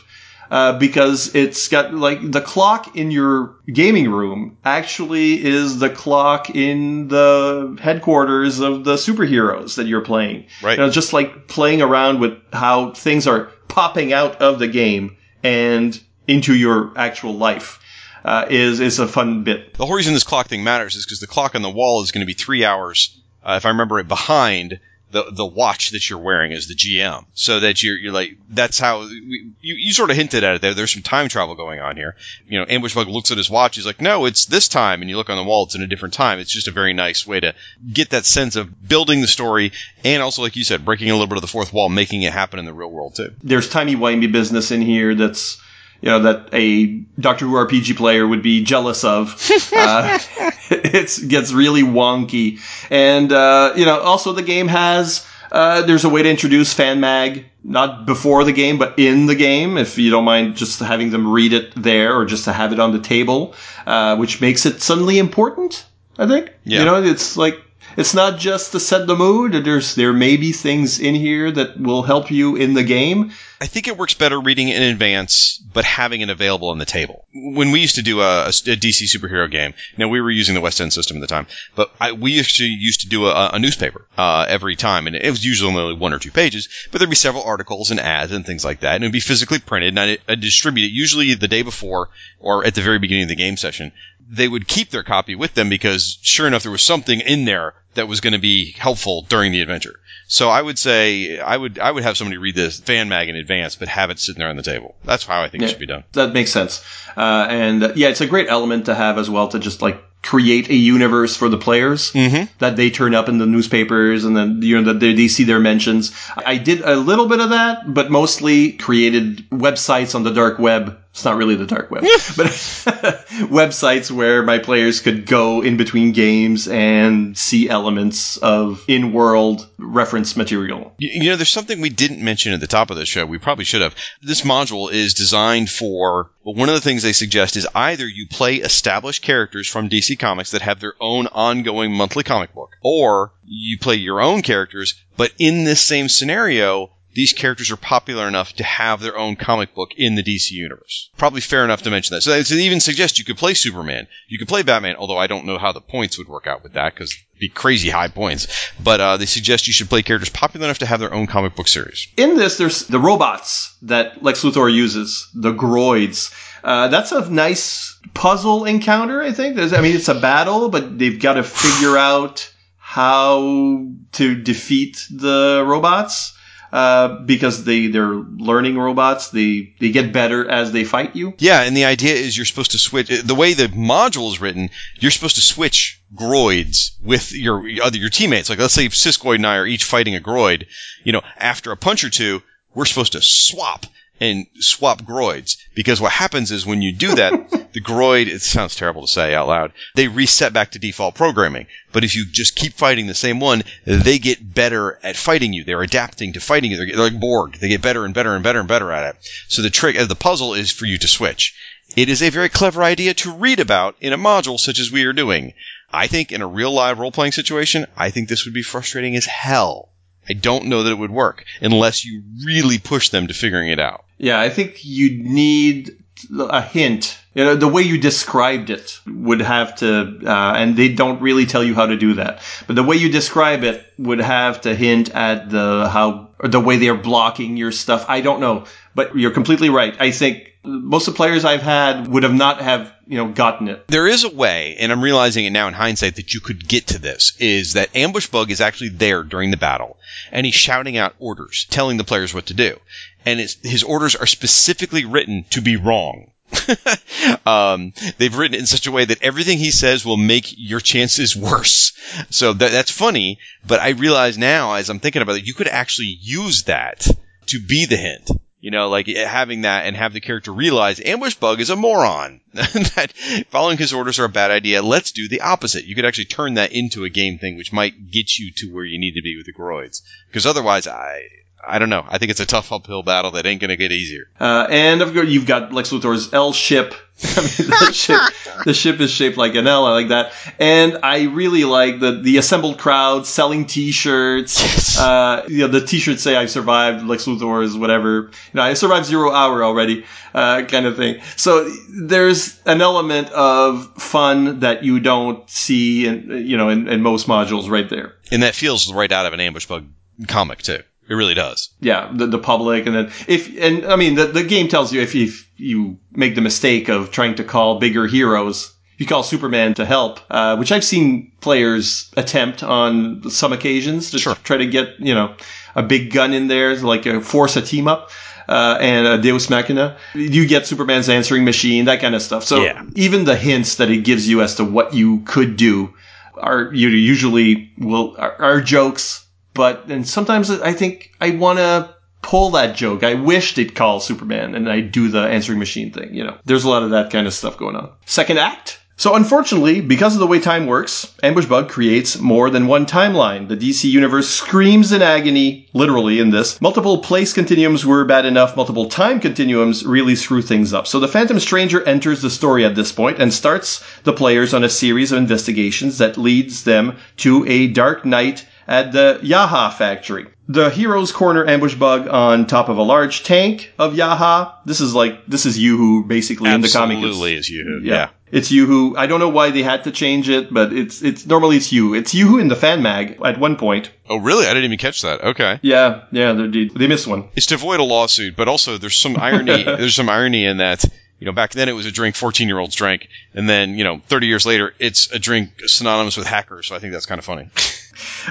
uh, because it's got like the clock in your gaming room actually is the clock in the headquarters of the superheroes that you're playing. Right. You know, just like playing around with how things are popping out of the game and into your actual life. Uh, is is a fun bit. The whole reason this clock thing matters is because the clock on the wall is going to be three hours, uh, if I remember it, behind the the watch that you're wearing as the GM. So that you're you're like that's how you you sort of hinted at it there. There's some time travel going on here. You know, Ambush Bug looks at his watch. He's like, no, it's this time, and you look on the wall, it's in a different time. It's just a very nice way to get that sense of building the story, and also, like you said, breaking a little bit of the fourth wall, making it happen in the real world too. There's timey wimey business in here that's you know that a Doctor Who RPG player would be jealous of. uh, it gets really wonky, and uh, you know also the game has. Uh, there's a way to introduce fan mag, not before the game, but in the game, if you don't mind just having them read it there or just to have it on the table, uh, which makes it suddenly important, I think. Yeah. You know, it's like, it's not just to set the mood. There's, there may be things in here that will help you in the game. I think it works better reading it in advance, but having it available on the table. When we used to do a, a DC superhero game, now we were using the West End system at the time, but I, we actually used to do a, a newspaper uh, every time, and it was usually only one or two pages, but there'd be several articles and ads and things like that, and it'd be physically printed, and I'd, I'd distribute it usually the day before or at the very beginning of the game session. They would keep their copy with them because, sure enough, there was something in there that was going to be helpful during the adventure. So I would say I would I would have somebody read this fan mag in advance, but have it sitting there on the table. That's how I think it should be done. That makes sense. Uh, and uh, yeah, it's a great element to have as well to just like create a universe for the players Mm-hmm. that they turn up in the newspapers and then you know that they, they see their mentions. I did a little bit of that, but mostly created websites on the dark web. It's not really the dark web, but websites where my players could go in between games and see elements of in-world reference material. You, you know, there's something we didn't mention at the top of the show. We probably should have. This module is designed for. Well, one of the things they suggest is either you play established characters from DC Comics that have their own ongoing monthly comic book, or you play your own characters, but in this same scenario, these characters are popular enough to have their own comic book in the DC universe. Probably fair enough to mention that. So it even suggests you could play Superman, you could play Batman, although I don't know how the points would work out with that because it'd be crazy high points. But uh, they suggest you should play characters popular enough to have their own comic book series. in this, there's the robots that Lex Luthor uses, the Groids. Uh, that's a nice puzzle encounter, I think. There's, I mean, it's a battle, but they've got to figure out how to defeat the robots. Uh, because they, they're learning robots. They, they get better as they fight you. Yeah, and the idea is you're supposed to switch. The way the module is written, you're supposed to switch groids with your other your teammates. Like let's say Siskoid and I are each fighting a groid. You know, after a punch or two, we're supposed to swap and swap groids because what happens is when you do that, the groid. It sounds terrible to say out loud. They reset back to default programming. But if you just keep fighting the same one, they get better at fighting you. They're adapting to fighting you. They're, they're like Borg. They get better and better and better and better at it. So the trick, the puzzle is for you to switch. It is a very clever idea to read about in a module such as we are doing. I think in a real live role playing situation, I think this would be frustrating as hell. I don't know that it would work unless you really push them to figuring it out. Yeah, I think you need a hint. You know, the way you described it would have to, uh, and they don't really tell you how to do that. But the way you describe it would have to hint at the how or the way they're blocking your stuff. I don't know, but you're completely right. I think most of the players I've had would have not have you know gotten it. There is a way, and I'm realizing it now in hindsight that you could get to this, is that Ambush Bug is actually there during the battle, and he's shouting out orders, telling the players what to do. And his orders are specifically written to be wrong. um, they've written it in such a way that everything he says will make your chances worse. So that, that's funny, but I realize now as I'm thinking about it, you could actually use that to be the hint. You know, like eh, having that and have the character realize Ambush Bug is a moron. that following his orders are a bad idea. Let's do the opposite. You could actually turn that into a game thing, which might get you to where you need to be with the Groids. Because otherwise, I, I don't know. I think it's a tough uphill battle that ain't going to get easier. Uh, and of course, you've got Lex Luthor's L ship. I mean, the ship, the ship is shaped like an L. I like that. And I really like the, the assembled crowd selling t-shirts. Uh, you know, the t-shirts say I survived Lex Luthor's whatever. You know, I survived zero hour already, uh, kind of thing. So there's an element of fun that you don't see in, you know, in, in most modules right there. And that feels right out of an Ambush Bug comic, too. It really does. Yeah, the, the public, and then if and I mean the, the game tells you if you, if you make the mistake of trying to call bigger heroes, you call Superman to help, uh, which I've seen players attempt on some occasions to Sure. try to get you know a big gun in there, like a force a team up. Uh, and a Deus Machina, you get Superman's answering machine, that kind of stuff. So Yeah. even the hints that it gives you as to what you could do are you usually will are, are jokes, but and sometimes I think I want to pull that joke. I wish they'd call Superman and I do the answering machine thing. You know, there's a lot of that kind of stuff going on. Second act. So unfortunately, because of the way time works, Ambush Bug creates more than one timeline. The DC universe screams in agony, literally in this. Multiple place continuums were bad enough, multiple time continuums really screw things up. So the Phantom Stranger enters the story at this point and starts the players on a series of investigations that leads them to a dark night at the Yaha factory. The heroes corner ambush bug on top of a large tank of Yaha. This is like this is Yoo-Hoo basically in the comic. Absolutely is you. yeah. yeah. It's Yoo-Hoo. I don't know why they had to change it, but it's it's normally it's you. It's Yoo-Hoo in the fan mag at one point. Oh, really? I didn't even catch that. Okay. Yeah, yeah, they they missed one. It's to avoid a lawsuit, but also there's some irony. there's some irony in that. You know, back then it was a drink 14 year olds drank, and then you know, 30 years later, it's a drink synonymous with hackers. So I think that's kind of funny.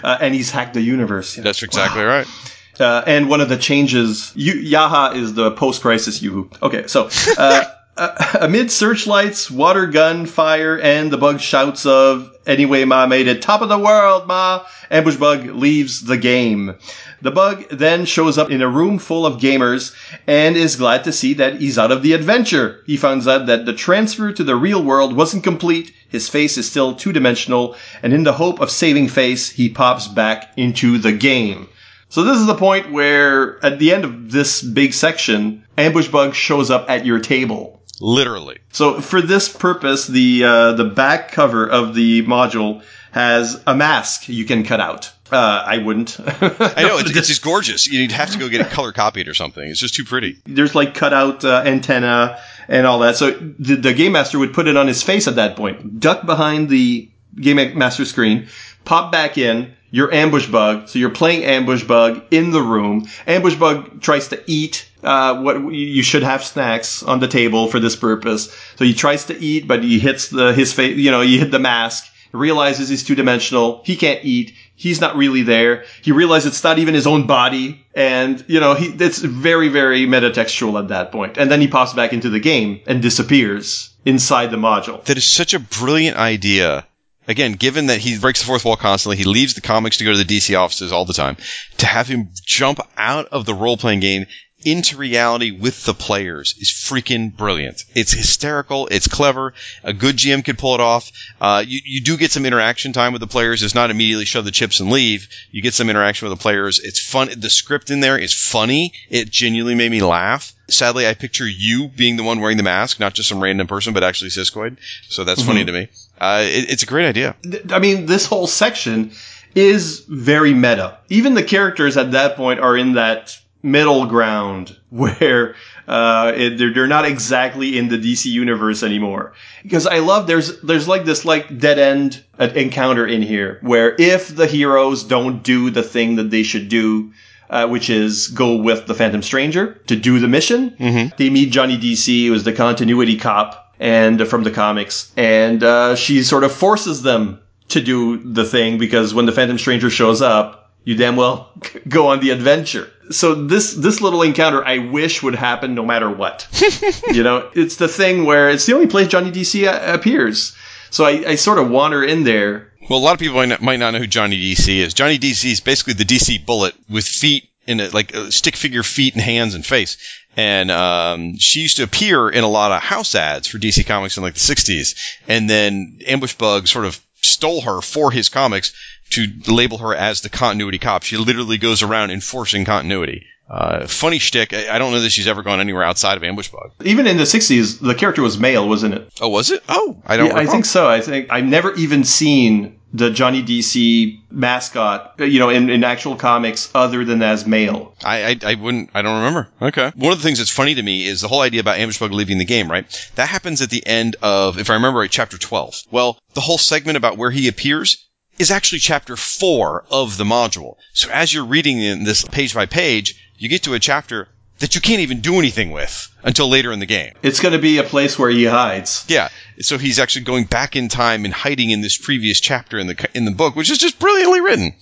Uh, and he's hacked the universe. That's exactly right. Uh, and one of the changes, you, Yaha is the post-crisis Yoo-Hoo. Okay, so uh, uh, amid searchlights, water gun fire, and the bug shouts of "Anyway, Ma made it, top of the world, Ma!" Ambush Bug leaves the game. The bug then shows up in a room full of gamers and is glad to see that he's out of the adventure. He finds out that the transfer to the real world wasn't complete. His face is still two-dimensional, and in the hope of saving face, he pops back into the game. So this is the point where, at the end of this big section, Ambush Bug shows up at your table. Literally. So for this purpose, the uh, the back cover of the module has a mask you can cut out. Uh, I wouldn't. I know it's, it's just gorgeous. You'd have to go get it color copied or something. It's just too pretty. There's like cutout uh, antenna and all that. So the, the game master would put it on his face at that point, duck behind the game master screen, pop back in. Your ambush bug. So you're playing ambush bug in the room. Ambush bug tries to eat. Uh, what you should have snacks on the table for this purpose. So he tries to eat, but he hits the his face. You know, you hit the mask. Realizes he's two dimensional. He can't eat. He's not really there. He realizes it's not even his own body, and you know he it's very very metatextual at that point. And then he pops back into the game and disappears inside the module. That is such a brilliant idea. Again, given that he breaks the fourth wall constantly, he leaves the comics to go to the DC offices all the time. To have him jump out of the role playing game into reality with the players is freaking brilliant. It's hysterical. It's clever. A good GM could pull it off. Uh, you, you do get some interaction time with the players. It's not immediately shove the chips and leave. You get some interaction with the players. It's fun. The script in there is funny. It genuinely made me laugh. Sadly, I picture you being the one wearing the mask, not just some random person, but actually Siskoid. So that's funny to me. Uh, it, it's a great idea. I mean, this whole section is very meta. Even the characters at that point are in that middle ground where uh, it, they're, they're not exactly in the DC universe anymore. Because I love there's there's like this like dead end uh, encounter in here where if the heroes don't do the thing that they should do. Uh, which is go with the Phantom Stranger to do the mission. They meet Johnny DC, who is the continuity cop, and uh, from the comics, and uh, she sort of forces them to do the thing because when the Phantom Stranger shows up, you damn well go on the adventure. So this this little encounter, I wish would happen no matter what. you know, it's the thing where it's the only place Johnny DC a- appears. So I, I sort of wander in there. Well, a lot of people might not, might not know who Johnny DC is. Johnny DC is basically the DC Bullet with feet in it, like uh, stick figure feet and hands and face. And um, she used to appear in a lot of house ads for DC Comics in like the '60s, and then Ambush Bug sort of stole her for his comics to label her as the continuity cop. She literally goes around enforcing continuity. Uh, funny shtick. I I don't know that she's ever gone anywhere outside of Ambush Bug. Even in the '60s, the character was male, wasn't it? Oh, was it? Oh, I don't. Yeah, I think so. I think I've never even seen the Johnny DC mascot, uh, you know, in, in actual comics other than as male. I, I I wouldn't. I don't remember. Okay. One of the things that's funny to me is the whole idea about Ambush Bug leaving the game. Right. That happens at the end of, if I remember right, chapter twelve. Well, the whole segment about where he appears is actually chapter four of the module. So as you're reading in this page by page, you get to a chapter that you can't even do anything with until later in the game. It's going to be a place where he hides. Yeah. So he's actually going back in time and hiding in this previous chapter in the in the book, which is just brilliantly written.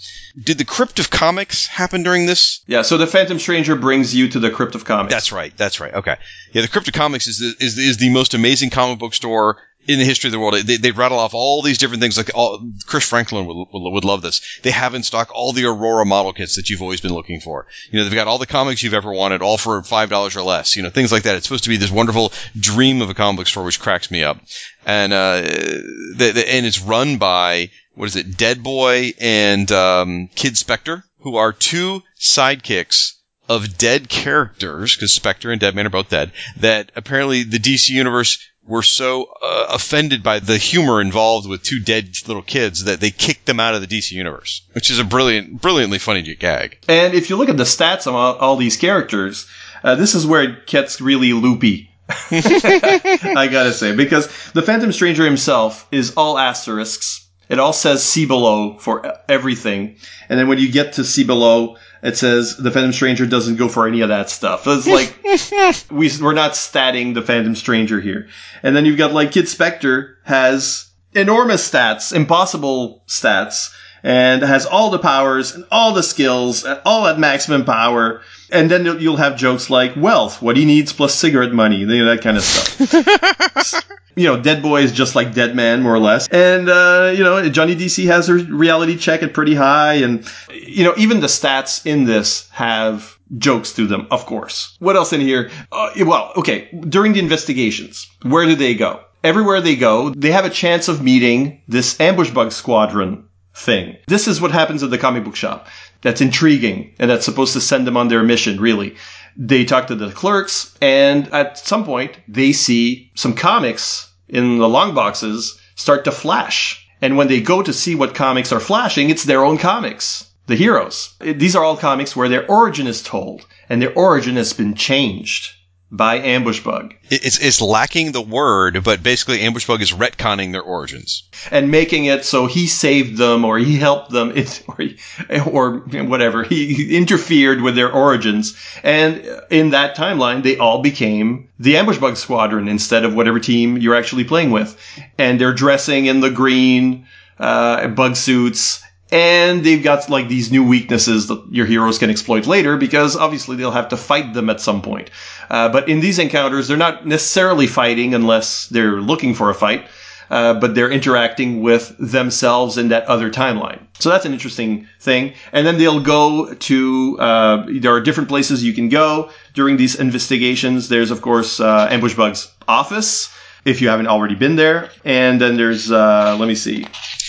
Did the Crypt of Comics happen during this? Yeah, so the Phantom Stranger brings you to the Crypt of Comics. That's right. That's right. Okay. Yeah, the Crypt of Comics is the, is, is the most amazing comic book store in the history of the world. They, they rattle off all these different things. Like all, Chris Franklin would, would, love this. They have in stock all the Aurora model kits that you've always been looking for. You know, they've got all the comics you've ever wanted, all for five dollars or less. You know, things like that. It's supposed to be this wonderful dream of a comic book store, which cracks me up. And uh, the, the, and it's run by what is it, Dead Boy and um, Kid Spectre, who are two sidekicks of dead characters, because Spectre and Deadman are both dead, that apparently the DC universe were so uh, offended by the humor involved with two dead little kids that they kicked them out of the DC universe, which is a brilliant, brilliantly funny gag. And if you look at the stats on all, all these characters, uh, this is where it gets really loopy. I gotta say, because the Phantom Stranger himself is all asterisks. It all says see below for everything. And then when you get to see below, it says the Phantom Stranger doesn't go for any of that stuff. It's like, we, we're not statting the Phantom Stranger here. And then you've got like Kid Spectre has enormous stats, impossible stats, and has all the powers and all the skills, and all at maximum power. And then you'll- have jokes like wealth, what he needs plus cigarette money, you know, that kind of stuff. you know, Dead Boy is just like Dead Man, more or less. And, uh, you know, Johnny DC has her reality check at pretty high. And, you know, even the stats in this have jokes to them, of course. What else in here? Uh, well, okay. During the investigations, where do they go? Everywhere they go, they have a chance of meeting this ambush bug squadron thing. This is what happens at the comic book shop. That's intriguing and that's supposed to send them on their mission, really. They talk to the clerks and at some point they see some comics in the long boxes start to flash. And when they go to see what comics are flashing, it's their own comics. The heroes. These are all comics where their origin is told and their origin has been changed by Ambush Bug. It's, it's lacking the word, but basically Ambush Bug is retconning their origins. and making it so he saved them or he helped them it, or, he- or whatever he interfered with their origins and in that timeline they all became the ambush bug squadron instead of whatever team you're actually playing with and they're dressing in the green uh, bug suits and they've got like these new weaknesses that your heroes can exploit later because obviously they'll have to fight them at some point. Uh, but in these encounters, they're not necessarily fighting unless they're looking for a fight uh, but they're interacting with themselves in that other timeline. So that's an interesting thing. And then they'll go to, uh, there are different places you can go during these investigations. There's, of course, uh, Ambush Bug's office, if you haven't already been there. And then there's, uh, let me see.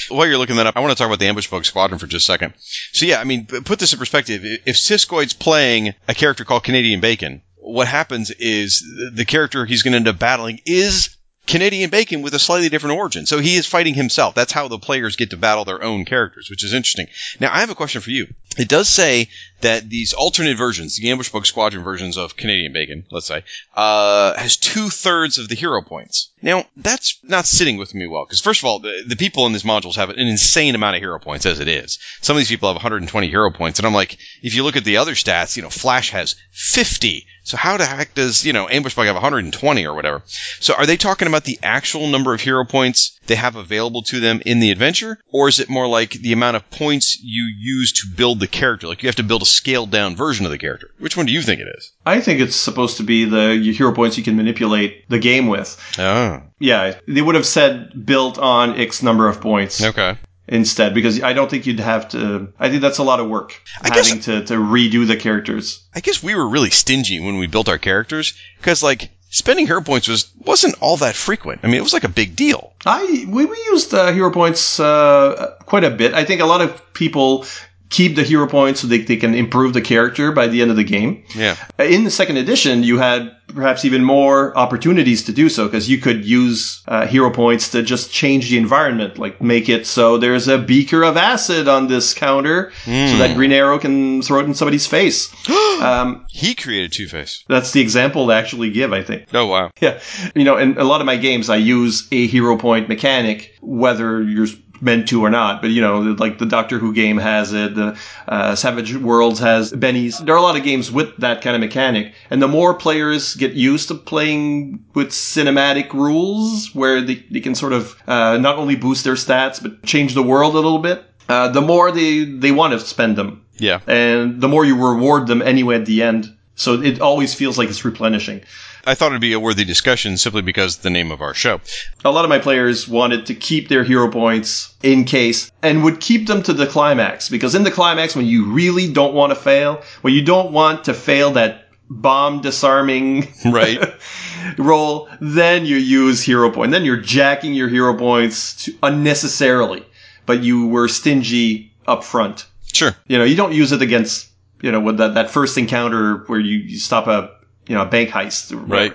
While you're looking that up, I want to talk about the Ambush Bug Squadron for just a second. So yeah, I mean, put this in perspective. If Siskoid's playing a character called Canadian Bacon, what happens is the character he's going to end up battling is Canadian Bacon with a slightly different origin. So he is fighting himself. That's how the players get to battle their own characters, which is interesting. Now, I have a question for you. It does say that these alternate versions, the Ambush Bug Squadron versions of Canadian Bacon, let's say, uh, has two thirds of the hero points. Now, that's not sitting with me well, because first of all, the, the people in these modules have an insane amount of hero points as it is. Some of these people have 120 hero points, and I'm like, if you look at the other stats, you know, Flash has 50. So how the heck does, you know, Ambush Bug have 120 or whatever? So are they talking about about the actual number of hero points they have available to them in the adventure, or is it more like the amount of points you use to build the character? Like you have to build a scaled down version of the character. Which one do you think it is? I think it's supposed to be the hero points you can manipulate the game with. Oh, Yeah, they would have said built on X number of points okay. instead because I don't think you'd have to. I think that's a lot of work I guess- having to, to redo the characters. I guess we were really stingy when we built our characters because like spending hero points was wasn't all that frequent. I mean, it was like a big deal. I we, we used uh, hero points uh, quite a bit. I think a lot of people keep the hero points so they, they can improve the character by the end of the game. Yeah. In the second edition, you had perhaps even more opportunities to do so because you could use uh, hero points to just change the environment, like make it so there's a beaker of acid on this counter so that Green Arrow can throw it in somebody's face. um, He created Two Face. that's the example to actually give, I think. Oh wow. Yeah. You know, in a lot of my games, I use a hero point mechanic, whether you're meant to or not. But, you know, like the Doctor Who game has it, the uh, Savage Worlds has Bennies. There are a lot of games with that kind of mechanic. And the more players get used to playing with cinematic rules, where they, they can sort of uh, not only boost their stats, but change the world a little bit, uh, the more they, they want to spend them. Yeah. And the more you reward them anyway at the end. So it always feels like it's replenishing. I thought it'd be a worthy discussion simply because the name of our show. a lot of my players wanted to keep their hero points in case and would keep them to the climax because in the climax when you really don't want to fail when you don't want to fail that bomb disarming Right. roll then you use hero point then you're jacking your hero points to unnecessarily but you were stingy up front Sure. you know you don't use it against you know with that, that first encounter where you, you stop a you know a bank heist. Right.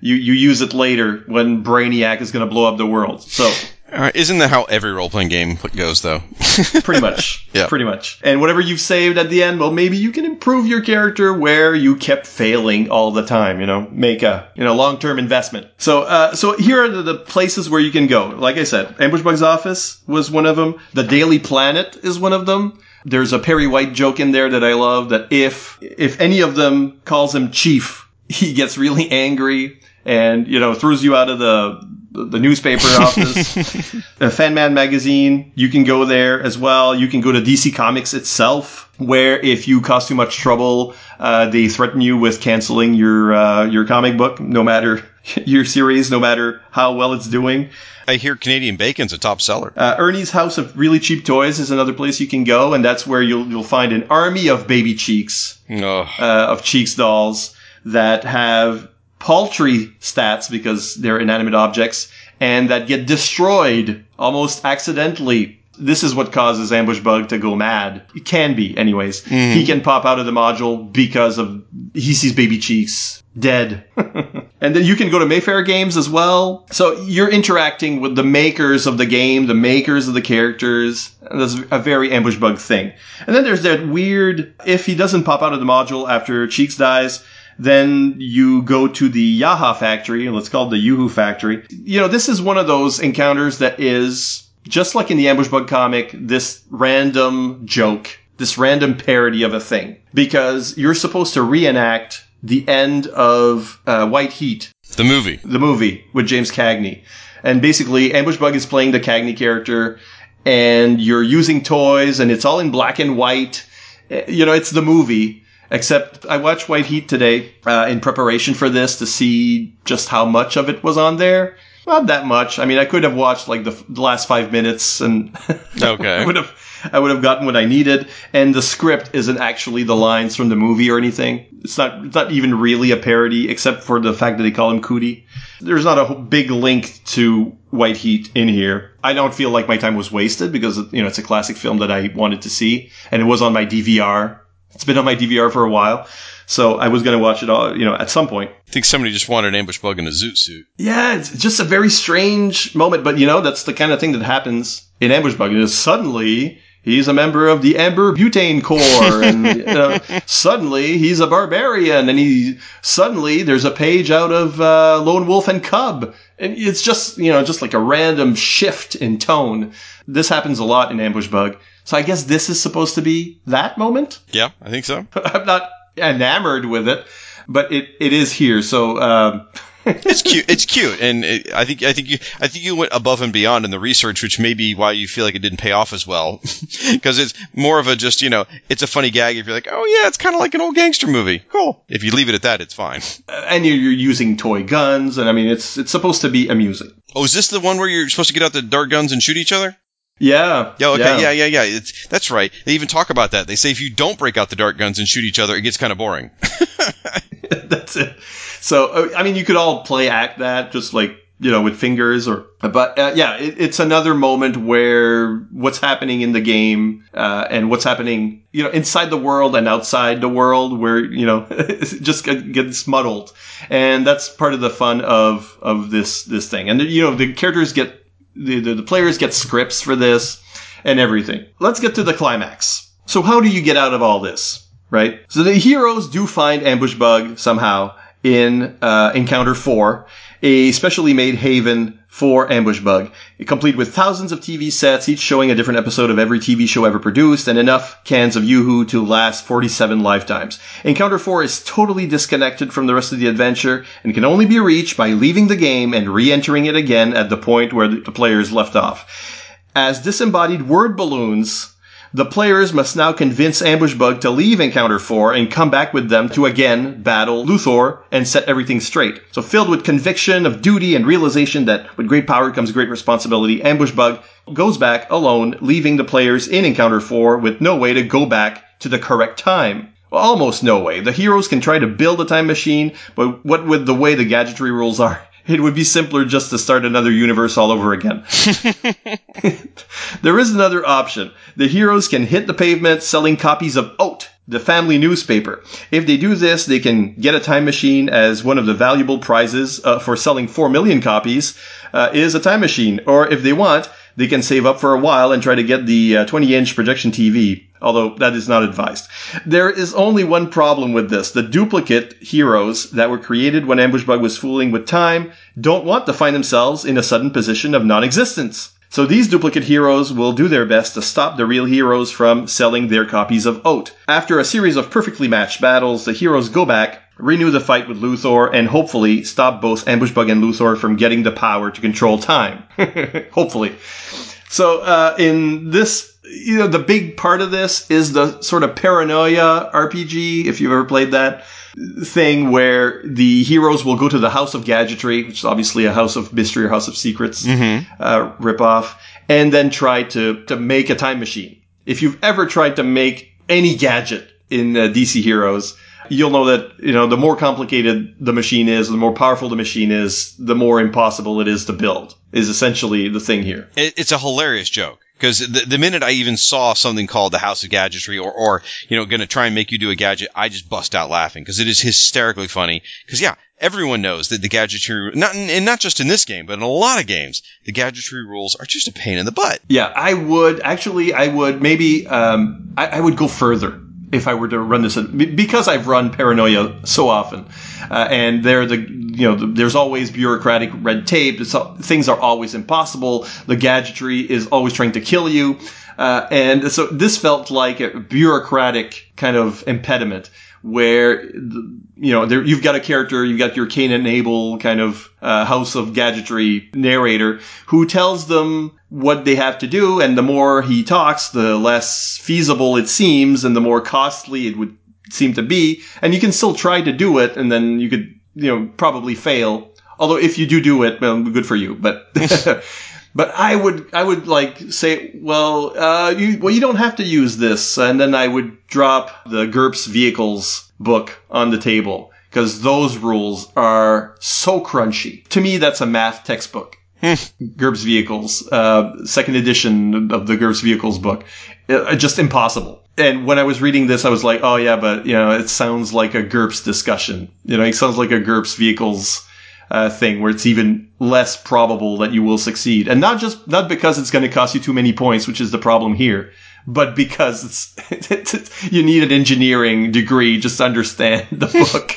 you you use it later when brainiac is going to blow up the world so right. Isn't that how every role playing game goes, though? pretty much Yeah. pretty much and whatever you've saved at the end well maybe you can improve your character where you kept failing all the time you know make a you know long-term investment so uh, so here are the, the places where you can go like i said ambush bug's office was one of them the daily planet is one of them there's a perry white joke in there that i love that if if any of them calls him chief he gets really angry and you know throws you out of the the newspaper office uh, Fan Man magazine. You can go there as well. You can go to DC Comics itself, where if you cause too much trouble, uh, they threaten you with canceling your uh, your comic book, no matter your series, no matter how well it's doing. I hear Canadian bacon's a top seller. Uh, Ernie's House of Really Cheap Toys is another place you can go, and that's where you'll you'll find an army of baby cheeks Oh, uh, of Cheeks dolls that have paltry stats because they're inanimate objects and that get destroyed almost accidentally. This is what causes Ambush Bug to go mad. It can be, anyways. Mm-hmm. He can pop out of the module because of he sees baby cheeks dead. and then you can go to Mayfair games as well. So you're interacting with the makers of the game, the makers of the characters. That's a very Ambush Bug thing. And then there's that weird, if he doesn't pop out of the module after Cheeks dies, then you go to the Yaha factory, let's call it the Yoo-Hoo factory. You know, this is one of those encounters that is, just like in the Ambush Bug comic, this random joke, this random parody of a thing. Because you're supposed to reenact the end of uh, White Heat, the movie. the movie with James Cagney. And basically, Ambush Bug is playing the Cagney character, and you're using toys, and it's all in black and white. You know, it's the movie. Except I watched White Heat today uh, in preparation for this to see just how much of it was on there. Not that much. I mean, I could have watched like the, f- the last five minutes, and Okay. I would have I would have gotten what I needed. And the script isn't actually the lines from the movie or anything. It's not it's not even really a parody, except for the fact that they call him Cootie. There's not a big link to White Heat in here. I don't feel like my time was wasted because you know it's a classic film that I wanted to see, and it was on my DVR. It's been on my DVR for a while, so I was going to watch it all, you know, at some point. I think somebody just wanted an ambush bug in a zoot suit. Yeah, it's just a very strange moment, but you know, that's the kind of thing that happens in Ambush Bug. Is suddenly he's a member of the Amber Butane Corps, and you know, suddenly he's a barbarian, and he suddenly there's a page out of uh, Lone Wolf and Cub, and it's just you know just like a random shift in tone. This happens a lot in Ambush Bug, so I guess this is supposed to be that moment. Yeah, I think so. I'm not enamored with it, but it, it is here. So um, it's cute. It's cute, and it, I think I think you I think you went above and beyond in the research, which may be why you feel like it didn't pay off as well, because it's more of a just you know it's a funny gag if you're like oh yeah it's kind of like an old gangster movie cool if you leave it at that it's fine. and you're, you're using toy guns, and I mean it's it's supposed to be amusing. Oh, is this the one where you're supposed to get out the dart guns and shoot each other? Yeah. Yeah, okay, yeah, yeah, yeah. It's, that's right. They even talk about that. They say if you don't break out the dart guns and shoot each other, it gets kind of boring. That's it. So uh, I mean, you could all play act that just like you know with fingers or but uh, yeah it, it's another moment where what's happening in the game uh, and what's happening you know inside the world and outside the world where you know just gets muddled and that's part of the fun of of this this thing and you know the characters get the, the, the players get scripts for this and everything. Let's get to the climax. So how do you get out of all this right? So the heroes do find ambush bug somehow in uh, encounter 4 a specially made haven for Ambush Bug, complete with thousands of TV sets, each showing a different episode of every TV show ever produced, and enough cans of Yoo-Hoo to last 47 lifetimes. Encounter 4 is totally disconnected from the rest of the adventure, and can only be reached by leaving the game and re-entering it again at the point where the players left off. As disembodied word balloons, the players must now convince Ambush Bug to leave Encounter 4 and come back with them to again battle Luthor and set everything straight. So filled with conviction of duty and realization that with great power comes great responsibility, Ambush Bug goes back alone, leaving the players in Encounter 4 with no way to go back to the correct time. Well, almost no way. The heroes can try to build a time machine, but what with the way the gadgetry rules are, it would be simpler just to start another universe all over again. there is another option. The heroes can hit the pavement selling copies of Oat, the family newspaper. If they do this, they can get a time machine as one of the valuable prizes uh, for selling 4 million copies uh, is a time machine. Or if they want, they can save up for a while and try to get the 20 inch projection TV, although that is not advised. There is only one problem with this. The duplicate heroes that were created when Ambush Bug was fooling with time don't want to find themselves in a sudden position of non-existence. So these duplicate heroes will do their best to stop the real heroes from selling their copies of Oat. After a series of perfectly matched battles, the heroes go back, renew the fight with Luthor, and hopefully stop both Ambush Bug and Luthor from getting the power to control time. hopefully. So uh, in this, you know, the big part of this is the sort of paranoia RPG. If you've ever played that thing where the heroes will go to the House of Gadgetry, which is obviously a House of Mystery or House of Secrets uh, ripoff, and then try to to make a time machine. If you've ever tried to make any gadget in uh, DC Heroes, you'll know that you know the more complicated the machine is, the more powerful the machine is, the more impossible it is to build. Is essentially the thing here. It's a hilarious joke because the, the minute I even saw something called the House of Gadgetry or, or you know, going to try and make you do a gadget, I just bust out laughing because it is hysterically funny. Because yeah, everyone knows that the gadgetry, not and not just in this game, but in a lot of games, the gadgetry rules are just a pain in the butt. Yeah, I would actually, I would maybe, um, I, I would go further if I were to run this because I've run Paranoia so often, uh, and there the you know the, there's always bureaucratic red tape. Things are always impossible. The gadgetry is always trying to kill you, uh, and so this felt like a bureaucratic kind of impediment where you know there, you've got a character, you've got your Cain and Abel kind of uh, House of Gadgetry narrator who tells them what they have to do, and the more he talks, the less feasible it seems, and the more costly it would seem to be. And you can still try to do it, and then you could you know probably fail. Although if you do do it, well, good for you, but. But I would, I would like say, well, uh, you, well, you don't have to use this, and then I would drop the GURPS vehicles book on the table because those rules are so crunchy. To me, that's a math textbook. GURPS vehicles, uh, second edition of the GURPS vehicles book, uh, just impossible. And when I was reading this, I was like, oh yeah, but you know, it sounds like a GURPS discussion. You know, it sounds like a GURPS vehicles uh, thing where it's even less probable that you will succeed. And not just, not because it's going to cost you too many points, which is the problem here, but because you need an engineering degree just to understand the book.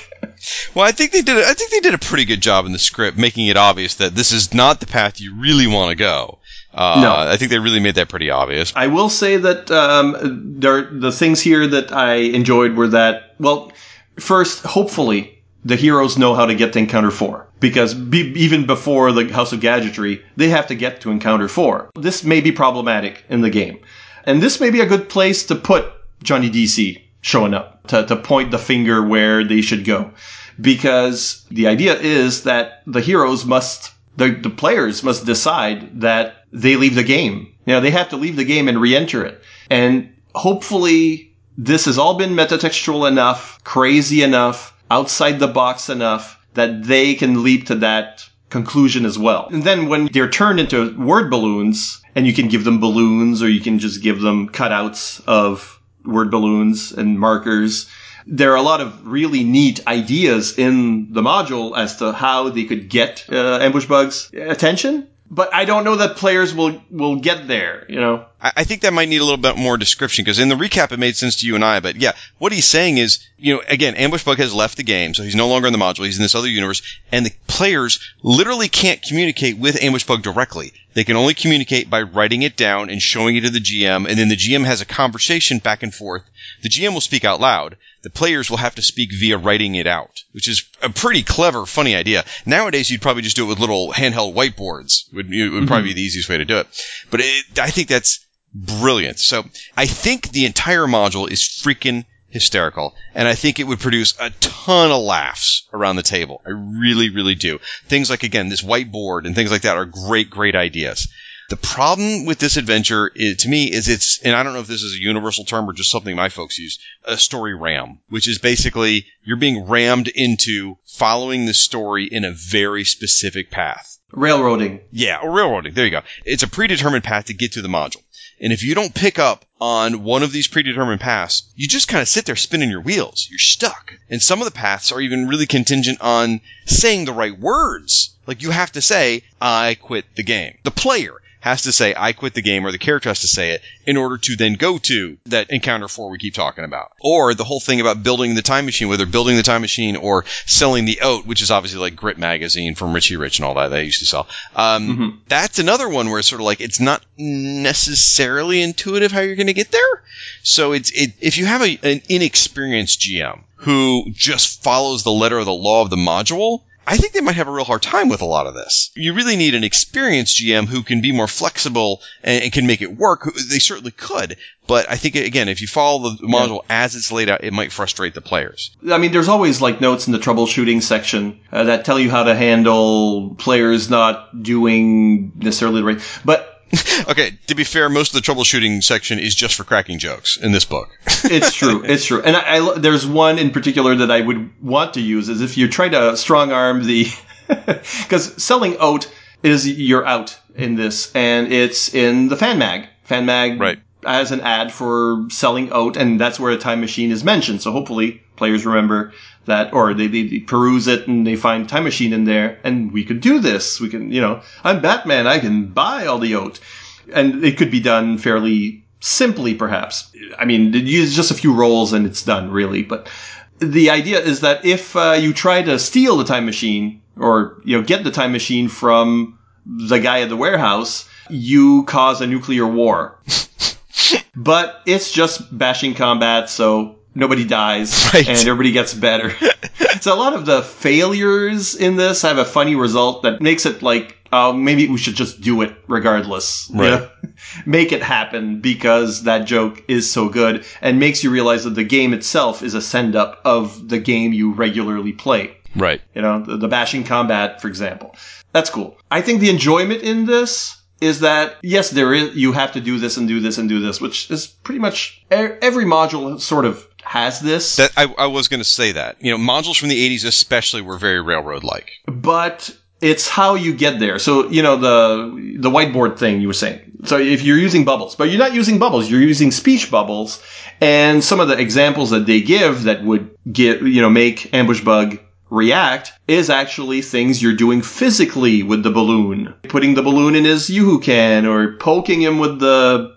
well, I think they did. A, I think they did a pretty good job in the script, making it obvious that this is not the path you really want to go. Uh, No. I think they really made that pretty obvious. I will say that um, there the things here that I enjoyed were that well, first, hopefully the heroes know how to get to Encounter 4. Because be, even before the House of Gadgetry, they have to get to Encounter 4. This may be problematic in the game. And this may be a good place to put Johnny DC showing up, to, to point the finger where they should go. Because the idea is that the heroes must, the, the players must decide that they leave the game. You know, they have to leave the game and re-enter it. And hopefully this has all been metatextual enough, crazy enough, outside the box enough that they can leap to that conclusion as well. And then when they're turned into word balloons, and you can give them balloons or you can just give them cutouts of word balloons and markers. There are a lot of really neat ideas in the module as to how they could get uh, ambush bugs attention but I don't know that players will will get there. You know, I, I think that might need a little bit more description because in the recap it made sense to you and I. But yeah, what he's saying is, you know, again, Ambush Bug has left the game, so he's no longer in the module. He's in this other universe, and the players literally can't communicate with Ambush Bug directly. They can only communicate by writing it down and showing it to the GM, and then the GM has a conversation back and forth. The GM will speak out loud. The players will have to speak via writing it out, which is a pretty clever, funny idea. Nowadays, you'd probably just do it with little handheld whiteboards. Would it would probably mm-hmm. be the easiest way to do it. But it, I think that's brilliant. So I think the entire module is freaking hysterical. And I think it would produce a ton of laughs around the table. I really, really do. Things like, again, this whiteboard and things like that are great, great ideas. The problem with this adventure, is, to me, is it's, and I don't know if this is a universal term or just something my folks use, a story ram, which is basically you're being rammed into following the story in a very specific path. railroading. Yeah, or railroading. There you go. It's a predetermined path to get to the module. And if you don't pick up on one of these predetermined paths, you just kind of sit there spinning your wheels. You're stuck. And some of the paths are even really contingent on saying the right words. Like you have to say, I quit the game. The player has to say, I quit the game, or the character has to say it in order to then go to that encounter four we keep talking about. Or the whole thing about building the time machine, whether building the time machine or selling the oat, which is obviously like Grit magazine from Richie Rich and all that they used to sell. Um, That's another one where it's sort of like it's not necessarily intuitive how you're going to get there. So it's it, if you have a, an inexperienced GM who just follows the letter of the law of the module, I think they might have a real hard time with a lot of this. You really need an experienced GM who can be more flexible and, and can make it work. They certainly could, but I think again, if you follow the module as it's laid out, it might frustrate the players. I mean, there's always like notes in the troubleshooting section uh, that tell you how to handle players not doing necessarily the right. But okay, to be fair, most of the troubleshooting section is just for cracking jokes in this book. it's true. It's true. And I, I, there's one in particular that I would want to use is if you try to strong arm the, because selling oat is your out in this, and it's in the fan mag. Fan mag right. as an ad for selling oat, and that's where a time machine is mentioned. So hopefully players remember that, or they, they, peruse it and they find time machine in there, and we could do this. We can, you know, I'm Batman. I can buy all the oat, and it could be done fairly simply, perhaps. I mean, use just a few rolls and it's done, really. But the idea is that if uh, you try to steal the time machine, or you know, get the time machine from the guy at the warehouse, you cause a nuclear war. but it's just bashing combat, so nobody dies Right. and everybody gets better. so a lot of the failures in this have a funny result that makes it like, oh, maybe we should just do it regardless. you Right. know? Make it happen because that joke is so good and makes you realize that the game itself is a send up of the game you regularly play. Right. You know, the, the bashing combat, for example. That's cool. I think the enjoyment in this is that yes, there is you have to do this and do this and do this, which is pretty much every module sort of has this. That I, I was going to say that. You know, modules from the 80s especially were very railroad like. but it's how you get there. So, you know, the, the whiteboard thing you were saying. So if you're using bubbles, but you're not using bubbles, you're using speech bubbles. And some of the examples that they give that would get, you know, make ambush bug react is actually things you're doing physically with the balloon. Putting the balloon in his yoo-hoo can or poking him with the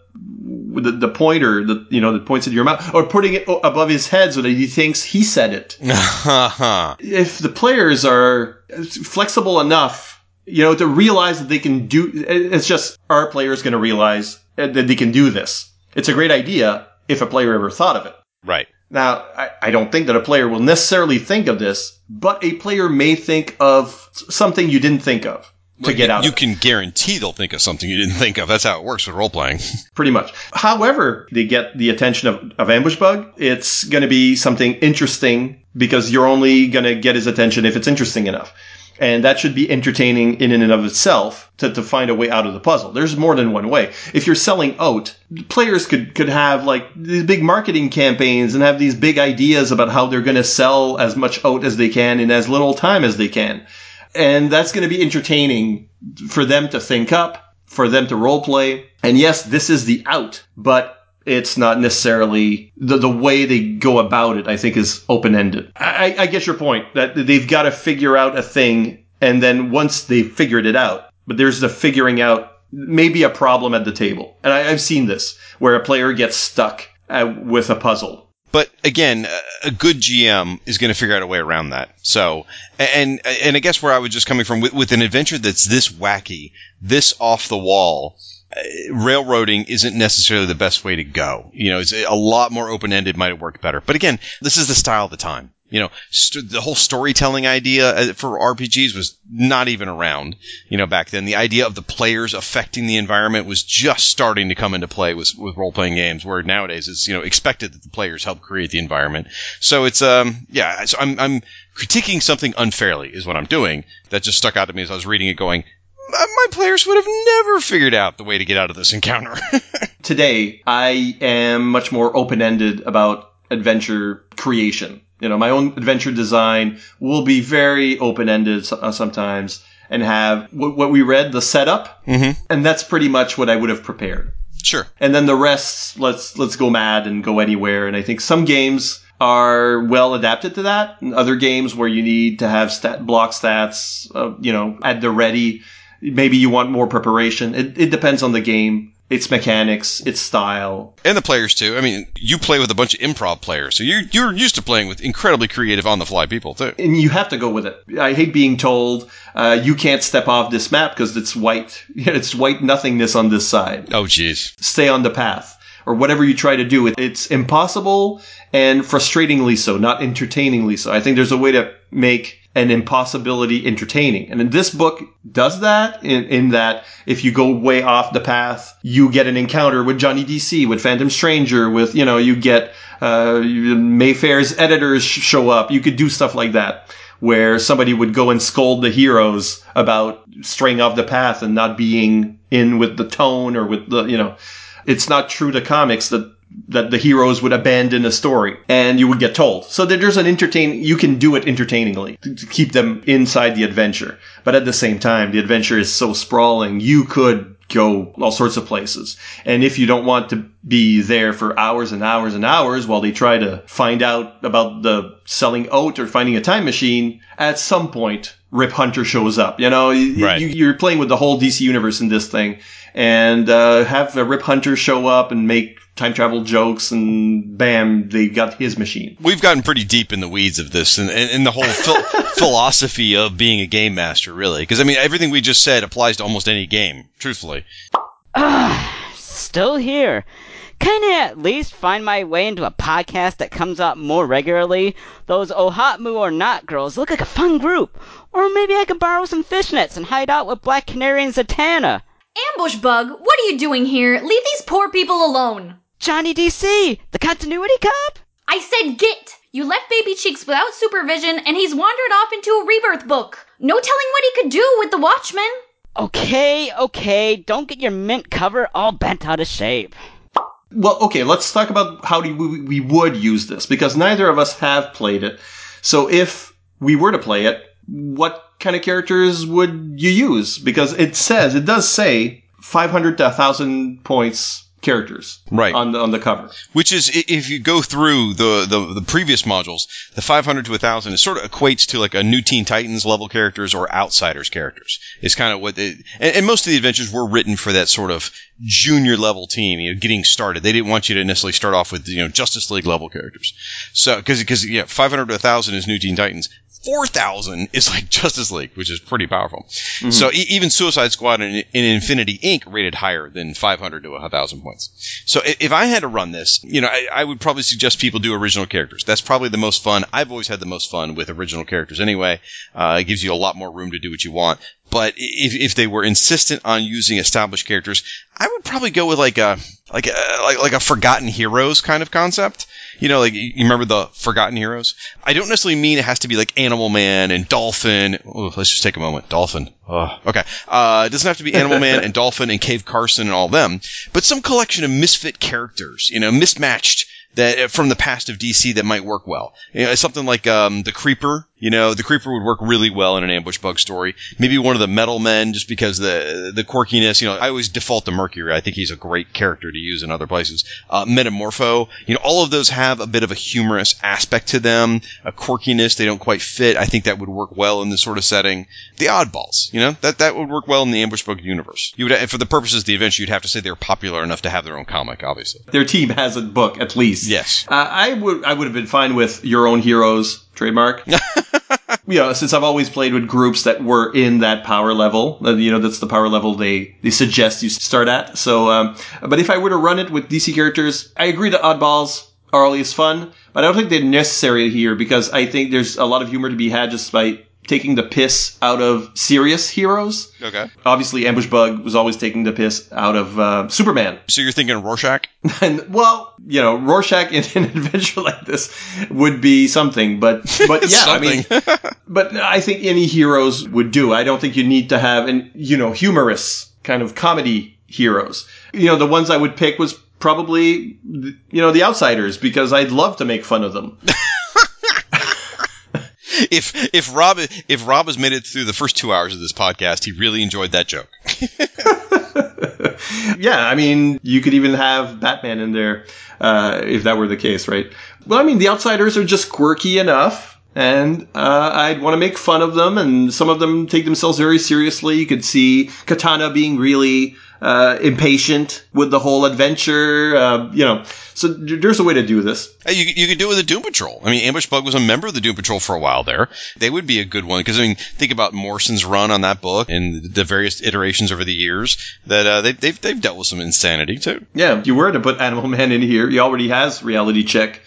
the, the pointer that you know that points at your mouth or putting it above his head so that he thinks he said it uh-huh. if the players are flexible enough, you know, to realize that they can do, it's just our players going to realize that they can do this. It's a great idea if a player ever thought of it. right. Now, I, I don't think that a player will necessarily think of this, but a player may think of something you didn't think of to get you, out. You can guarantee they'll think of something you didn't think of. That's how it works with role playing. pretty much. However, they get the attention of, of Ambush Bug. It's going to be something interesting because you're only going to get his attention if it's interesting enough. And that should be entertaining in and of itself to, to find a way out of the puzzle. There's more than one way. If you're selling oat, players could, could have like these big marketing campaigns and have these big ideas about how they're going to sell as much oat as they can in as little time as they can. And that's going to be entertaining for them to think up, for them to role play. And yes, this is the out, but it's not necessarily the, the way they go about it, I think is open ended. I, I get your point that they've got to figure out a thing. And then once they've figured it out, but there's the figuring out maybe a problem at the table. And I, I've seen this where a player gets stuck uh, with a puzzle. But again, a- good GM is going to figure out a way around that. So, and and I guess where I was just coming from with, with an adventure that's this wacky, this off the wall, uh, railroading isn't necessarily the best way to go. You know, it's a lot more open ended might have worked better. But again, this is the style of the time. You know, st- the whole storytelling idea uh, for RPGs was not even around. You know, back then, the idea of the players affecting the environment was just starting to come into play with with role playing games. Where nowadays it's you know expected that the players help create the environment. So it's um yeah, so I'm I'm critiquing something unfairly is what I'm doing. That just stuck out to me as I was reading it, going. "My my players would have never figured out the way to get out of this encounter. today I am much more open ended about adventure creation. You know, my own adventure design will be very open ended sometimes and have what, what we read, the setup, mm-hmm. and that's pretty much what I would have prepared. Sure. And then the rest, let's let's go mad and go anywhere. And I think some games are well adapted to that. And other games where you need to have stat block stats, uh, you know, at the ready. Maybe you want more preparation. It, it depends on the game, its mechanics, its style. And the players too. I mean, you play with a bunch of improv players, so you're you're used to playing with incredibly creative on the fly people too. And you have to go with it. I hate being told uh, you can't step off this map because it's white. It's white nothingness on this side. Oh, jeez. Stay on the path or whatever you try to do. It's impossible and frustratingly so, not entertainingly so. I think there's a way to make an impossibility entertaining. And this book does that in, in that if you go way off the path, you get an encounter with Johnny DC, with Phantom Stranger, with, you know, you get, uh, Mayfair's editors show up. You could do stuff like that where somebody would go and scold the heroes about straying off the path and not being in with the tone or with the, you know, it's not true to comics that that the heroes would abandon a story and you would get told. So there's an entertain, you can do it entertainingly to, keep them inside the adventure. But at the same time, the adventure is so sprawling, you could go all sorts of places. And if you don't want to be there for hours and hours and hours while they try to find out about the selling oat or finding a time machine, at some point, Rip Hunter shows up. You know, Right. you, you're playing with the whole DC universe in this thing and uh, have a Rip Hunter show up and make time travel jokes, and bam, they got his machine. We've gotten pretty deep in the weeds of this and, and, and the whole phil- philosophy of being a game master, really. Because, I mean, everything we just said applies to almost any game, truthfully. Still here. Can I at least find my way into a podcast that comes out more regularly? Those Ohotmu or Not girls look like a fun group. Or maybe I could borrow some fishnets and hide out with Black Canary and Zatanna. Ambush Bug, what are you doing here? Leave these poor people alone. Johnny DC, the continuity cop? I said get! You left Baby Cheeks without supervision, and he's wandered off into a rebirth book. No telling what he could do with the Watchmen. Okay, okay, don't get your mint cover all bent out of shape. Well, okay, let's talk about how we, we would use this because neither of us have played it. So if we were to play it, what kind of characters would you use? Because it says, it does say 500 to 1,000 points characters Right. on the, on the cover. Which is, if you go through the, the, the previous modules, the 500 to 1,000, it sort of equates to like a new Teen Titans level characters or Outsiders characters. It's kind of what they, and, and most of the adventures were written for that sort of junior level team, you know, getting started. They didn't want you to necessarily start off with, you know, Justice League level characters. So, cause, cause, yeah, 500 to 1,000 is new Teen Titans. 4,000 is like Justice League, which is pretty powerful. Mm-hmm. So e- even Suicide Squad and, and Infinity Inc. rated higher than 500 to 1,000 points. So if I had to run this, you know, I, I would probably suggest people do original characters. That's probably the most fun. I've always had the most fun with original characters anyway. Uh, it gives you a lot more room to do what you want. But if, if they were insistent on using established characters, I would probably go with like a like a like, like a forgotten heroes kind of concept. You know, like you remember the Forgotten Heroes? I don't necessarily mean it has to be like Animal Man and Dolphin. Oh, let's just take a moment. Dolphin. Oh, okay. Uh, it doesn't have to be Animal Man and Dolphin and Cave Carson and all them, but some collection of misfit characters, you know, mismatched that from the past of DC that might work well. You know, something like um, the Creeper. You know, the Creeper would work really well in an ambush bug story. Maybe one of the Metal Men, just because the the quirkiness. You know, I always default to Mercury. I think he's a great character to use in other places. Uh, Metamorpho. You know, all of those have a bit of a humorous aspect to them, a quirkiness. They don't quite fit. I think that would work well in this sort of setting. The Oddballs. You know, that that would work well in the ambush bug universe. You would, and for the purposes of the event, you'd have to say they're popular enough to have their own comic, obviously. Their team has a book at least. Yes. Uh, I would I would have been fine with your own heroes trademark. you know, since I've always played with groups that were in that power level, uh, you know, that's the power level they they suggest you start at. So, um, but if I were to run it with DC characters, I agree that oddballs are always fun, but I don't think they're necessary here because I think there's a lot of humor to be had just by taking the piss out of serious heroes. Okay. Obviously, Ambush Bug was always taking the piss out of uh, Superman. So you're thinking Rorschach? And well, you know, Rorschach in an adventure like this would be something, but but yeah, I mean, but I think any heroes would do. I don't think you need to have an you know humorous kind of comedy heroes. You know, the ones I would pick was probably you know the outsiders because I'd love to make fun of them. if if Rob if Rob has made it through the first two hours of this podcast, he really enjoyed that joke. yeah, I mean, you could even have Batman in there uh, if that were the case, right? Well, I mean, the outsiders are just quirky enough. And uh, I'd want to make fun of them, and some of them take themselves very seriously. You could see Katana being really uh, impatient with the whole adventure, uh, you know. So there's a way to do this. Hey, you, you could do it with the Doom Patrol. I mean, Ambush Bug was a member of the Doom Patrol for a while there. They would be a good one because I mean, think about Morrison's run on that book and the various iterations over the years that uh, they, they've they've dealt with some insanity too. Yeah, if you were to put Animal Man in here, he already has reality check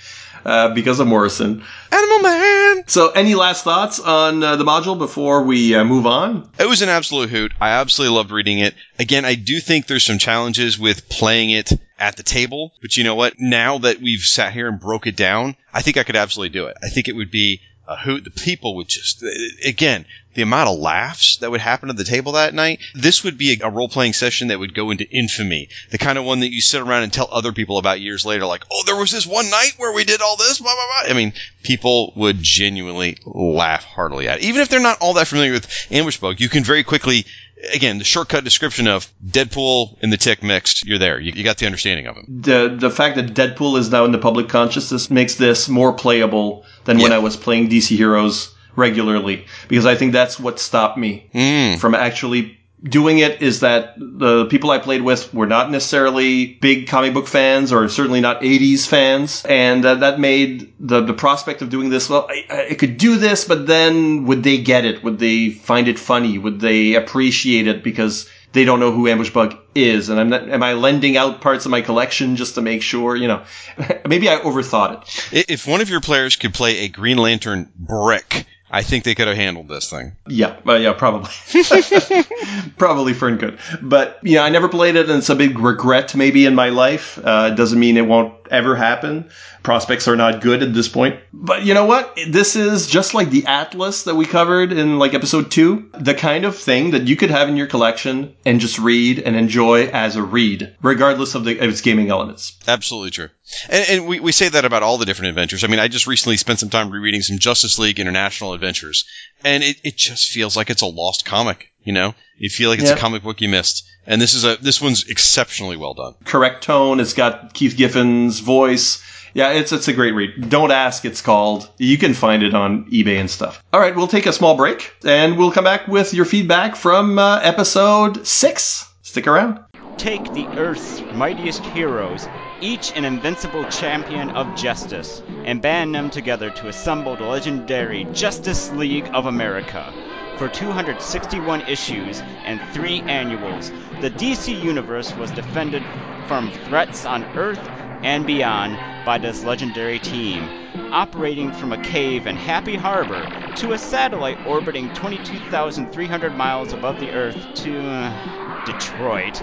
uh, because of Morrison. Animal Man. So, any last thoughts on uh, the module before we uh, move on? It was an absolute hoot. I absolutely loved reading it. Again, I do think there's some challenges with playing it at the table, but you know what? Now that we've sat here and broke it down, I think I could absolutely do it. I think it would be Uh, a hoot. The people would just, again, the amount of laughs that would happen at the table that night. This would be a, role playing session that would go into infamy. The kind of one that you sit around and tell other people about years later, like, oh, there was this one night where we did all this, blah, blah, blah. I mean, people would genuinely laugh heartily at it. Even if they're not all that familiar with Ambush Bug, you can very quickly again, the shortcut description of Deadpool and the Tick mixed, you're there. You, you, got the understanding of him. The the fact that Deadpool is now in the public consciousness makes this more playable than yeah. when I was playing DC Heroes regularly, because I think that's what stopped me mm. from actually doing it is that the people I played with were not necessarily big comic book fans or certainly not 80s fans. And uh, that made the, the prospect of doing this, well, I, I, could do this, but then would they get it? Would they find it funny? Would they appreciate it because they don't know who Ambush Bug is? And I'm not, am I lending out parts of my collection just to make sure, you know, maybe I overthought it. If one of your players could play a Green Lantern brick, I think they could have handled this thing. Yeah, uh, yeah, probably. probably Fern could. But, yeah, I never played it, and it's a big regret maybe in my life. Uh, doesn't mean it won't ever happen. Prospects are not good at this point. But you know what? This is just like the Atlas that we covered in like episode two. The kind of thing that you could have in your collection and just read and enjoy as a read, regardless of, the, of its gaming elements. Absolutely true. And, and we, we say that about all the different adventures. I mean, I just recently spent some time rereading some Justice League International adventures, and it, it just feels like it's a lost comic. You know, you feel like it's Yeah. a comic book you missed. And this is a this one's exceptionally well done. Correct tone. It's got Keith Giffen's voice. Yeah, it's it's a great read. Don't ask. It's called. You can find it on eBay and stuff. All right, we'll take a small break and we'll come back with your feedback from uh, episode six. Stick around. Take the Earth's mightiest heroes, each an invincible champion of justice, and band them together to assemble the legendary Justice League of America. For 261 issues and three annuals, the DC Universe was defended from threats on Earth and beyond by this legendary team, operating from a cave in Happy Harbor to a satellite orbiting 22,300 miles above the Earth to uh, Detroit.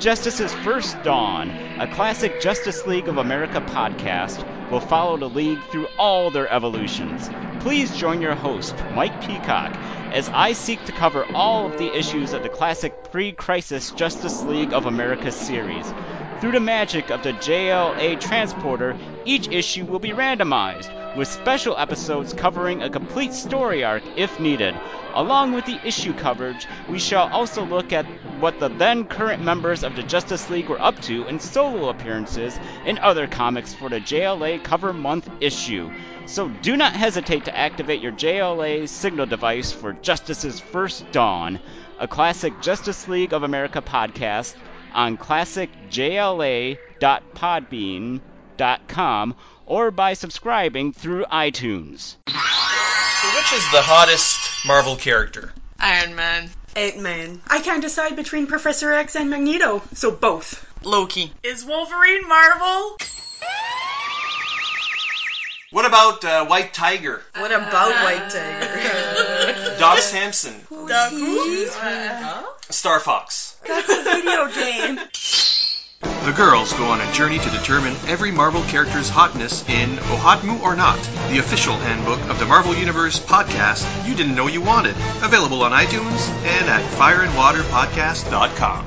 Justice's First Dawn, a classic Justice League of America podcast, will follow the League through all their evolutions. Please join your host, Mike Peacock, as I seek to cover all of the issues of the classic pre Crisis Justice League of America series. Through the magic of the JLA transporter, each issue will be randomized, with special episodes covering a complete story arc if needed. Along with the issue coverage, we shall also look at what the then current members of the Justice League were up to in solo appearances in other comics for the JLA Cover Month issue. So do not hesitate to activate your JLA signal device for Justice's First Dawn, a classic Justice League of America podcast on classicjla.podbean.com or by subscribing through iTunes. So which is the hottest Marvel character? Iron Man. Ant-Man. I can't decide between Professor X and Magneto, so both. Loki. Is Wolverine Marvel? What about uh, White Tiger? What about White Tiger? Doc Samson? Doc who? Star Fox? That's a video game. The girls go on a journey to determine every Marvel character's hotness in Ohotmu or Not, the official handbook of the Marvel Universe podcast you didn't know you wanted. Available on iTunes and at fireandwaterpodcast.com.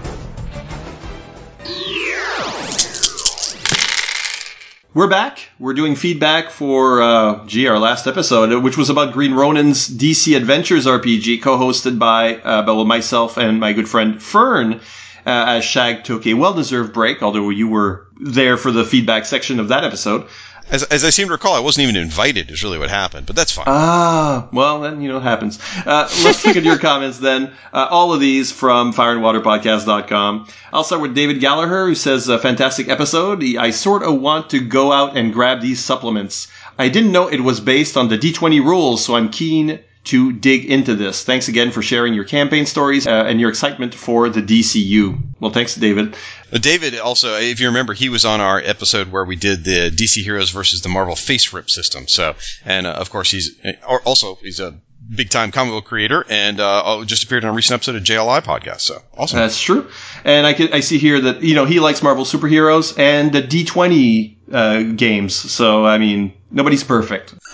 We're back. We're doing feedback for, uh, gee, our last episode, which was about Green Ronin's DC Adventures RPG, co-hosted by, uh, myself and my good friend Fern, uh, as Shag took a well-deserved break, although you were there for the feedback section of that episode. As, as I seem to recall, I wasn't even invited. Is really what happened, but that's fine. Ah, well, then, you know, it happens. Uh, let's look at your comments then. Uh, all of these from fireandwaterpodcast.com. I'll start with David Gallagher, who says, a fantastic episode. I sort of want to go out and grab these supplements. I didn't know it was based on the D20 rules, so I'm keen to dig into this. Thanks again for sharing your campaign stories uh, and your excitement for the DCU. Well, thanks, David. Uh, David also, if you remember, he was on our episode where we did the DC Heroes versus the Marvel FASERIP system. So, and uh, of course, he's uh, also he's a big time comic book creator and uh, just appeared on a recent episode of JLI podcast. So awesome. That's true. And I, can, I see here that you know he likes Marvel superheroes and the D20 uh, games. So I mean, nobody's perfect.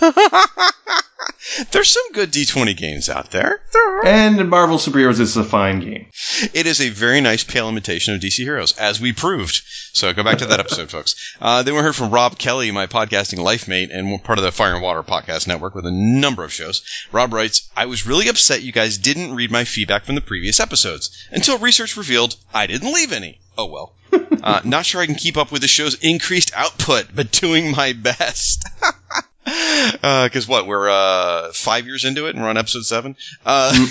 There's some good D20 games out there. And Marvel Superheroes is a fine game. It is a very nice pale imitation of DC Heroes, as we proved. So go back to that episode, folks. Uh, then we heard from Rob Kelly, my podcasting life mate and part of the Fire and Water podcast network with a number of shows. Rob writes, I was really upset you guys didn't read my feedback from the previous episodes until research revealed I didn't leave any. Oh well. Uh, not sure I can keep up with the show's increased output, but doing my best. Because uh, what we're uh, five years into it and we're on episode seven. Uh,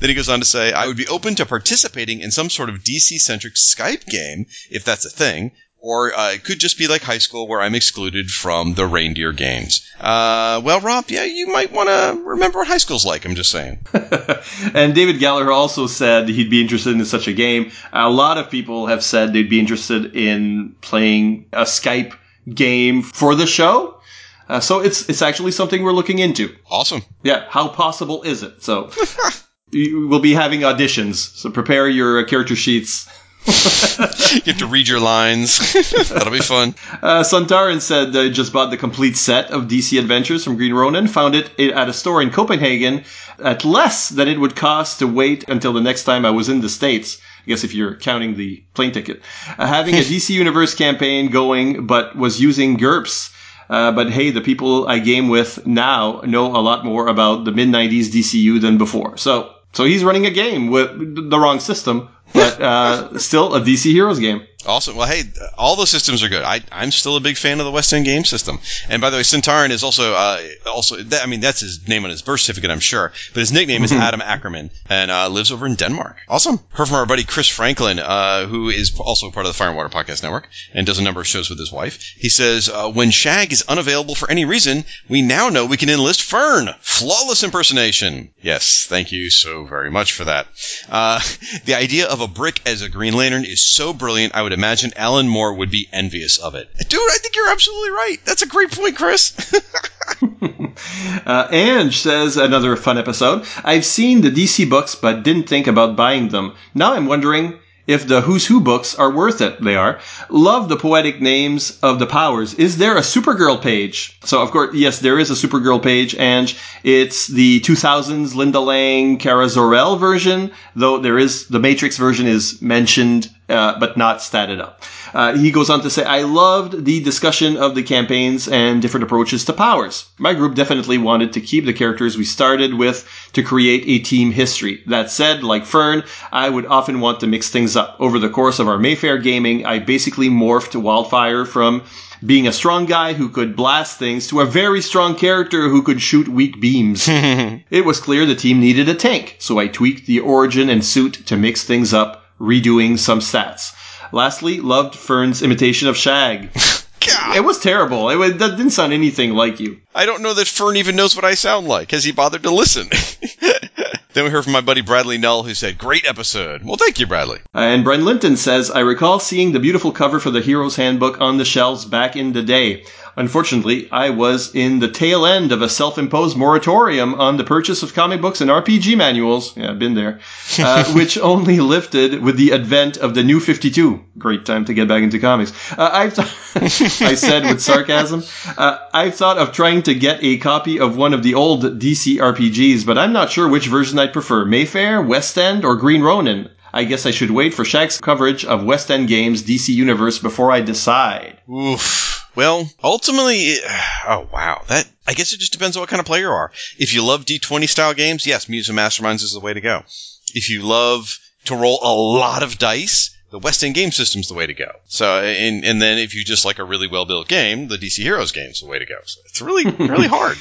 then he goes on to say, "I would be open to participating in some sort of DC centric Skype game if that's a thing." Or uh, it could just be like high school where I'm excluded from the reindeer games. Uh, well, Rob, yeah, you might want to remember what high school's like. I'm just saying. and David Gallagher also said he'd be interested in such a game. A lot of people have said they'd be interested in playing a Skype game for the show. Uh, so it's it's actually something we're looking into. Awesome. Yeah. How possible is it? So we'll be having auditions. So prepare your character sheets. you have to read your lines. That'll be fun. Uh, Santarin said they just bought the complete set of DC Adventures from Green Ronin. Found it at a store in Copenhagen at less than it would cost to wait until the next time I was in the States. I guess if you're counting the plane ticket. Uh, having a DC Universe campaign going, but was using GURPS. Uh, but hey, the people I game with now know a lot more about the mid 90s DCU than before. So, so he's running a game with the wrong system, but uh, still a DC Heroes game. Awesome. Well, hey, all those systems are good. I, I'm still a big fan of the West End game system. And by the way, Centauran is also uh, also. That, I mean, that's his name on his birth certificate, I'm sure. But his nickname is Adam Ackerman, and uh, lives over in Denmark. Awesome. Heard from our buddy Chris Franklin, uh, who is also part of the Fire and Water Podcast Network and does a number of shows with his wife. He says, uh, when Shag is unavailable for any reason, we now know we can enlist Fern. Flawless impersonation. Yes, thank you so very much for that. Uh, the idea of a brick as a Green Lantern is so brilliant. I would imagine Alan Moore would be envious of it. Dude, I think you're absolutely right. That's a great point, Chris. Uh, Ange says another fun episode. I've seen the DC books, but didn't think about buying them. Now I'm wondering if the Who's Who books are worth it. They are. Love the poetic names of the powers. Is there a Supergirl page? So of course, yes, there is a Supergirl page, and it's the 2000s Linda Lang, Kara Zor-El version. Though there is the Matrix version is mentioned, uh, but not statted up. Uh, he goes on to say, I loved the discussion of the campaigns and different approaches to powers. My group definitely wanted to keep the characters we started with to create a team history. That said, like Fern, I would often want to mix things up. Over the course of our Mayfair gaming, I basically morphed Wildfire from being a strong guy who could blast things to a very strong character who could shoot weak beams. it was clear the team needed a tank, so I tweaked the origin and suit to mix things up, redoing some stats. Lastly, loved Fern's imitation of Shag. It was terrible. It was, that didn't sound anything like you. I don't know that Fern even knows what I sound like. Has he bothered to listen? then we heard from my buddy Bradley Null, who said, Great episode. Well, thank you, Bradley. Uh, and Brent Linton says, I recall seeing the beautiful cover for the Hero's Handbook on the shelves back in the day. Unfortunately, I was in the tail end of a self-imposed moratorium on the purchase of comic books and RPG manuals. Yeah, I've been there. Uh, which only lifted with the advent of the New 52. Great time to get back into comics. Uh, I've th- I said with sarcasm. Uh, I've thought of trying to get a copy of one of the old DC RPGs, but I'm not sure which version I'd prefer. Mayfair, West End, or Green Ronin. I guess I should wait for Shag's coverage of West End Games DC Universe before I decide. Oof. Well, ultimately, it- oh wow, that I guess it just depends on what kind of player you are. If you love D20 style games, yes, Mutants and Masterminds is the way to go. If you love to roll a lot of dice, the West End game system's the way to go. So, and, and then if you just like a really well built game, the DC Heroes game's the way to go. So it's really, really hard.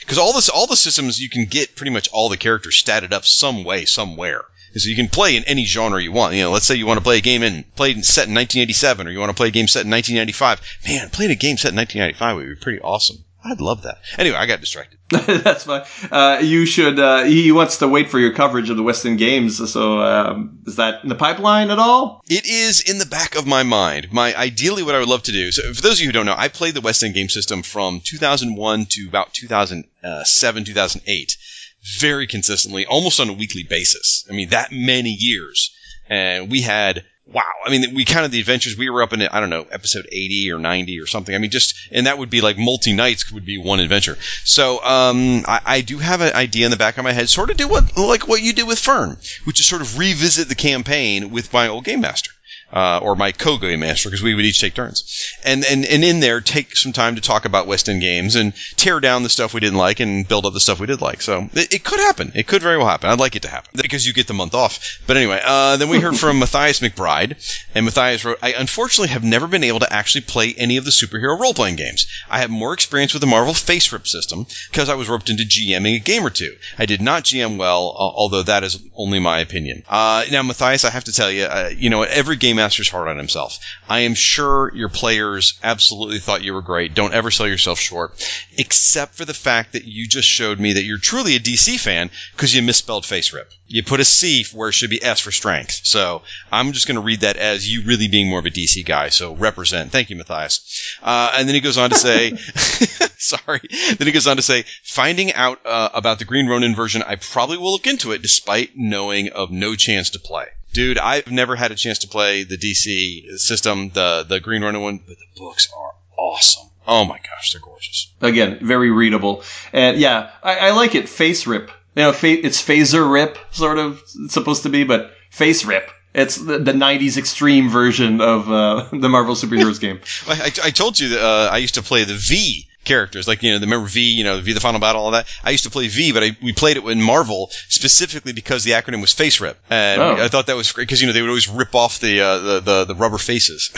Because all this, all the systems, you can get pretty much all the characters statted up some way, somewhere. So you can play in any genre you want. You know, let's say you want to play a game in played in set in 1987, or you want to play a game set in 1995. Man, playing a game set in 1995 would be pretty awesome. I'd love that. Anyway, I got distracted. That's fine. Uh, you should. Uh, he wants to wait for your coverage of the West End Games. So um, is that in the pipeline at all? It is in the back of my mind. My ideally, what I would love to do. So, for those of you who don't know, I played the West End game system from 2001 to about 2007, 2008, very consistently, almost on a weekly basis. I mean, that many years, and we had. Wow, I mean, we counted the adventures. We were up in, I don't know, episode 80 or 90 or something. I mean, just, and that would be like multi nights would be one adventure. So, um, I, I do have an idea in the back of my head, sort of do what, like what you did with Fern, which is sort of revisit the campaign with my old game master uh, or my co-game master, because we would each take turns, and, and and in there take some time to talk about West End games and tear down the stuff we didn't like and build up the stuff we did like. So it, it could happen. It could very well happen. I'd like it to happen because you get the month off. But anyway, uh, then we heard from Matthias McBride, and Matthias wrote, "I unfortunately have never been able to actually play any of the superhero role-playing games. I have more experience with the Marvel FASERIP system because I was roped into GMing a game or two. I did not GM well, although that is only my opinion. Uh, now, Matthias, I have to tell you, uh, you know, every game master's hard on himself. I am sure your players absolutely thought you were great. Don't ever sell yourself short, except for the fact that you just showed me that you're truly a DC fan because you misspelled face rip. You put a C where it should be S for strength. So I'm just going to read that as you really being more of a DC guy. So represent. Thank you, Matthias. Uh, and then he goes on to say, sorry. Then he goes on to say, finding out uh, about the Green Ronin version, I probably will look into it despite knowing of no chance to play. Dude, I've never had a chance to play the DC system, the the Green Ronin one, but the books are awesome. Oh my gosh, they're gorgeous. Again, very readable, and yeah, I, I like it. Face rip, you know, fa- it's phaser rip, sort of supposed to be, but face rip. It's the, the '90s extreme version of uh, the Marvel superheroes game. I, I, I told you that uh, I used to play the V characters, like you know, the remember V, you know, V the Final Battle, all that. I used to play V, but I, we played it in Marvel specifically because the acronym was Face Rip, and Oh. I thought that was great because you know they would always rip off the uh, the, the the rubber faces.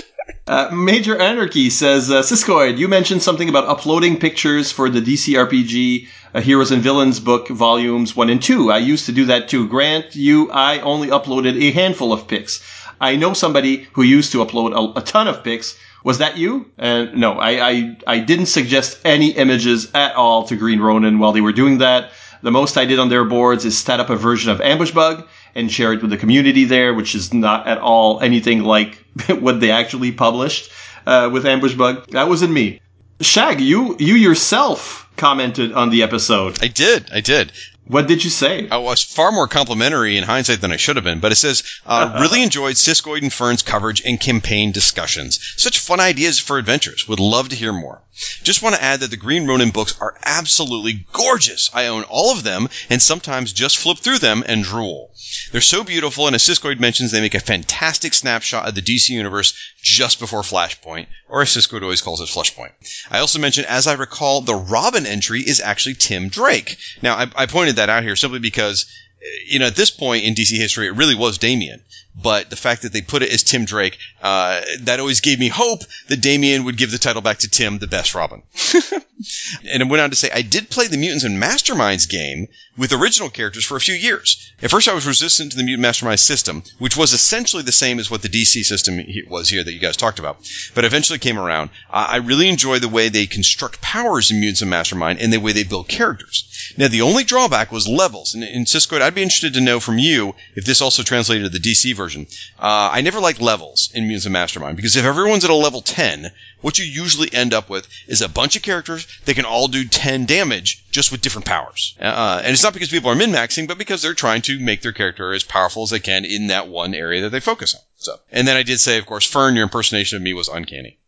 Uh, Major Anarchy says, uh, Siskoid, you mentioned something about uploading pictures for the DC RPG uh, Heroes and Villains book volumes 1 and 2. I used to do that too. Grant you, I only uploaded a handful of pics. I know somebody who used to upload a, a ton of pics. Was that you? And no, I, I, I didn't suggest any images at all to Green Ronin while they were doing that. The most I did on their boards is set up a version of Ambush Bug and share it with the community there, which is not at all anything like what they actually published uh, with Ambush Bug. That wasn't me. Shag, you you yourself commented on the episode. I did. I did. What did you say? I was far more complimentary in hindsight than I should have been, but it says, uh, really enjoyed Siskoid and Fern's coverage and campaign discussions. Such fun ideas for adventures. Would love to hear more. Just want to add that the Green Ronin books are absolutely gorgeous. I own all of them and sometimes just flip through them and drool. They're so beautiful, and as Siskoid mentions, they make a fantastic snapshot of the DC universe just before Flashpoint, or as Siskoid always calls it, Flashpoint. I also mentioned, as I recall, the Robin entry is actually Tim Drake. Now, I, I pointed that out here simply because, you know, at this point in DC history, it really was Damian. But the fact that they put it as Tim Drake, uh, that always gave me hope that Damian would give the title back to Tim, the best Robin. and it went on to say, I did play the Mutants and Masterminds game with original characters for a few years. At first, I was resistant to the Mutant Mastermind system, which was essentially the same as what the DC system was here that you guys talked about, but eventually came around. I really enjoy the way they construct powers in Mutants and Mastermind and the way they build characters. Now, the only drawback was levels, and in Siskoid, I'd be interested to know from you if this also translated to the DC version. Uh, I never liked levels in Mutants and Mastermind because if everyone's at a level 10, what you usually end up with is a bunch of characters that can all do 10 damage just with different powers. Uh, and it's not because people are min maxing, but because they're trying to make their character as powerful as they can in that one area that they focus on. So, and then I did say, of course, Fern, your impersonation of me was uncanny.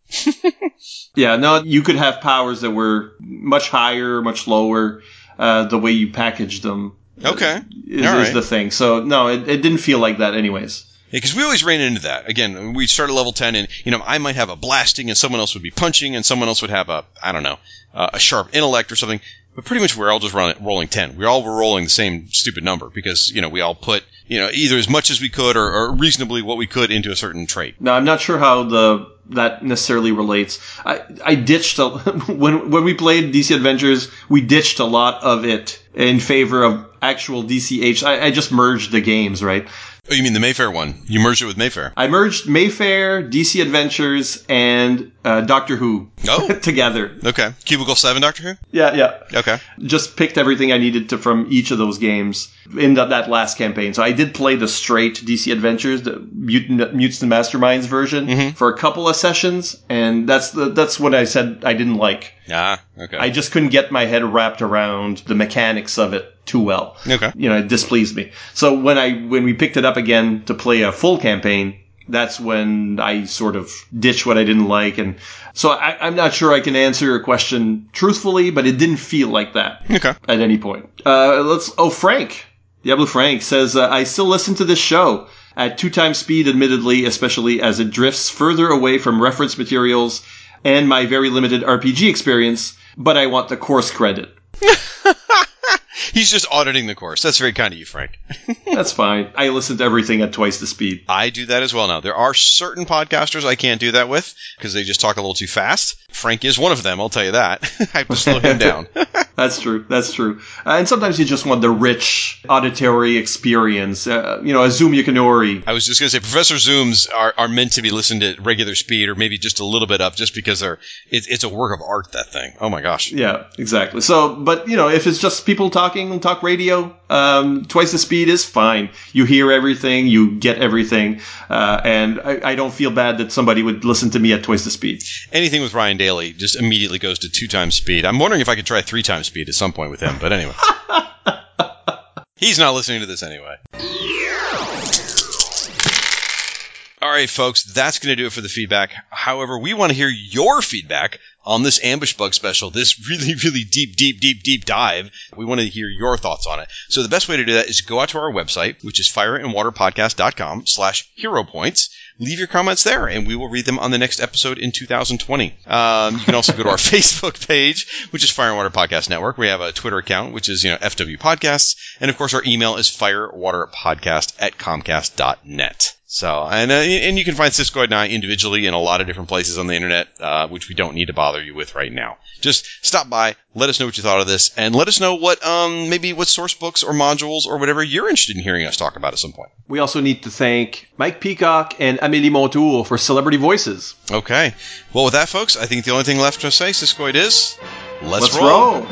yeah, no, you could have powers that were much higher, much lower. Uh, the way you packaged them, okay, is, is right. the thing. So no, it, it didn't feel like that, anyways. Because we always ran into that. Again, we start at level 10 and, you know, I might have a blasting and someone else would be punching and someone else would have a, I don't know, uh, a sharp intellect or something. But pretty much we're all just run, rolling 10. We all were rolling the same stupid number because, you know, we all put, you know, either as much as we could or, or reasonably what we could into a certain trait. Now I'm not sure how the that necessarily relates. I I ditched a, when when we played DC Adventures, we ditched a lot of it in favor of actual DCH. I, I just merged the games, right? Oh, you mean the Mayfair one? You merged it with Mayfair. I merged Mayfair, DC Adventures, and uh, Doctor Who Oh. together. Okay. Cubicle 7, Doctor Who? Yeah, yeah. Okay. Just picked everything I needed to from each of those games in that, that last campaign. So I did play the straight DC Adventures, the Mutant, Mutants and Masterminds version for a couple of sessions, and that's the that's what I said I didn't like. Ah, okay. I just couldn't get my head wrapped around the mechanics of it too well. Okay. You know, it displeased me. So when I when we picked it up again to play a full campaign, that's when I sort of ditched what I didn't like, and so I, I'm not sure I can answer your question truthfully, but it didn't feel like that Okay. at any point. Uh, let's. Oh, Frank, Diablo Frank says uh, I still listen to this show at two times speed, admittedly, especially as it drifts further away from reference materials and my very limited RPG experience. But I want the course credit. He's just auditing the course. That's very kind of you, Frank. That's fine. I listen to everything at twice the speed. I do that as well now. There are certain podcasters I can't do that with because they just talk a little too fast. Frank is one of them, I'll tell you that. I have to slow him down. That's true. That's true. Uh, and sometimes you just want the rich auditory experience. Uh, you know, a Zoom Yukinori. I was just going to say, Professor Zooms are, are meant to be listened at regular speed or maybe just a little bit up just because they're, it, it's a work of art, that thing. Oh my gosh. Yeah, exactly. So, but you know, if it's just people talking on talk radio, um, twice the speed is fine. You hear everything, you get everything, uh, and I, I don't feel bad that somebody would listen to me at twice the speed. Anything with Ryan Daly just immediately goes to two times speed. I'm wondering if I could try three times speed at some point with him, but anyway. He's not listening to this anyway. All right, folks, that's going to do it for the feedback. However, we want to hear your feedback on this ambush bug special, this really, really deep, deep, deep, deep dive. We want to hear your thoughts on it. So the best way to do that is go out to our website, which is fireandwaterpodcast.com slash hero points. Leave your comments there, and we will read them on the next episode in 2020. Um, you can also go to our Facebook page, which is Fire and Water Podcast Network. We have a Twitter account, which is you know FW Podcasts, and of course our email is firewaterpodcast at comcast.net. So, and uh, and you can find Siskoid and I individually in a lot of different places on the internet, uh, which we don't need to bother you with right now. Just stop by, let us know what you thought of this, and let us know what um maybe what source books or modules or whatever you're interested in hearing us talk about at some point. We also need to thank Mike Peacock and Amélie Montour for celebrity voices. Okay. Well, with that, folks, I think the only thing left to say, Siskoid, is let's, Let's roll. roll.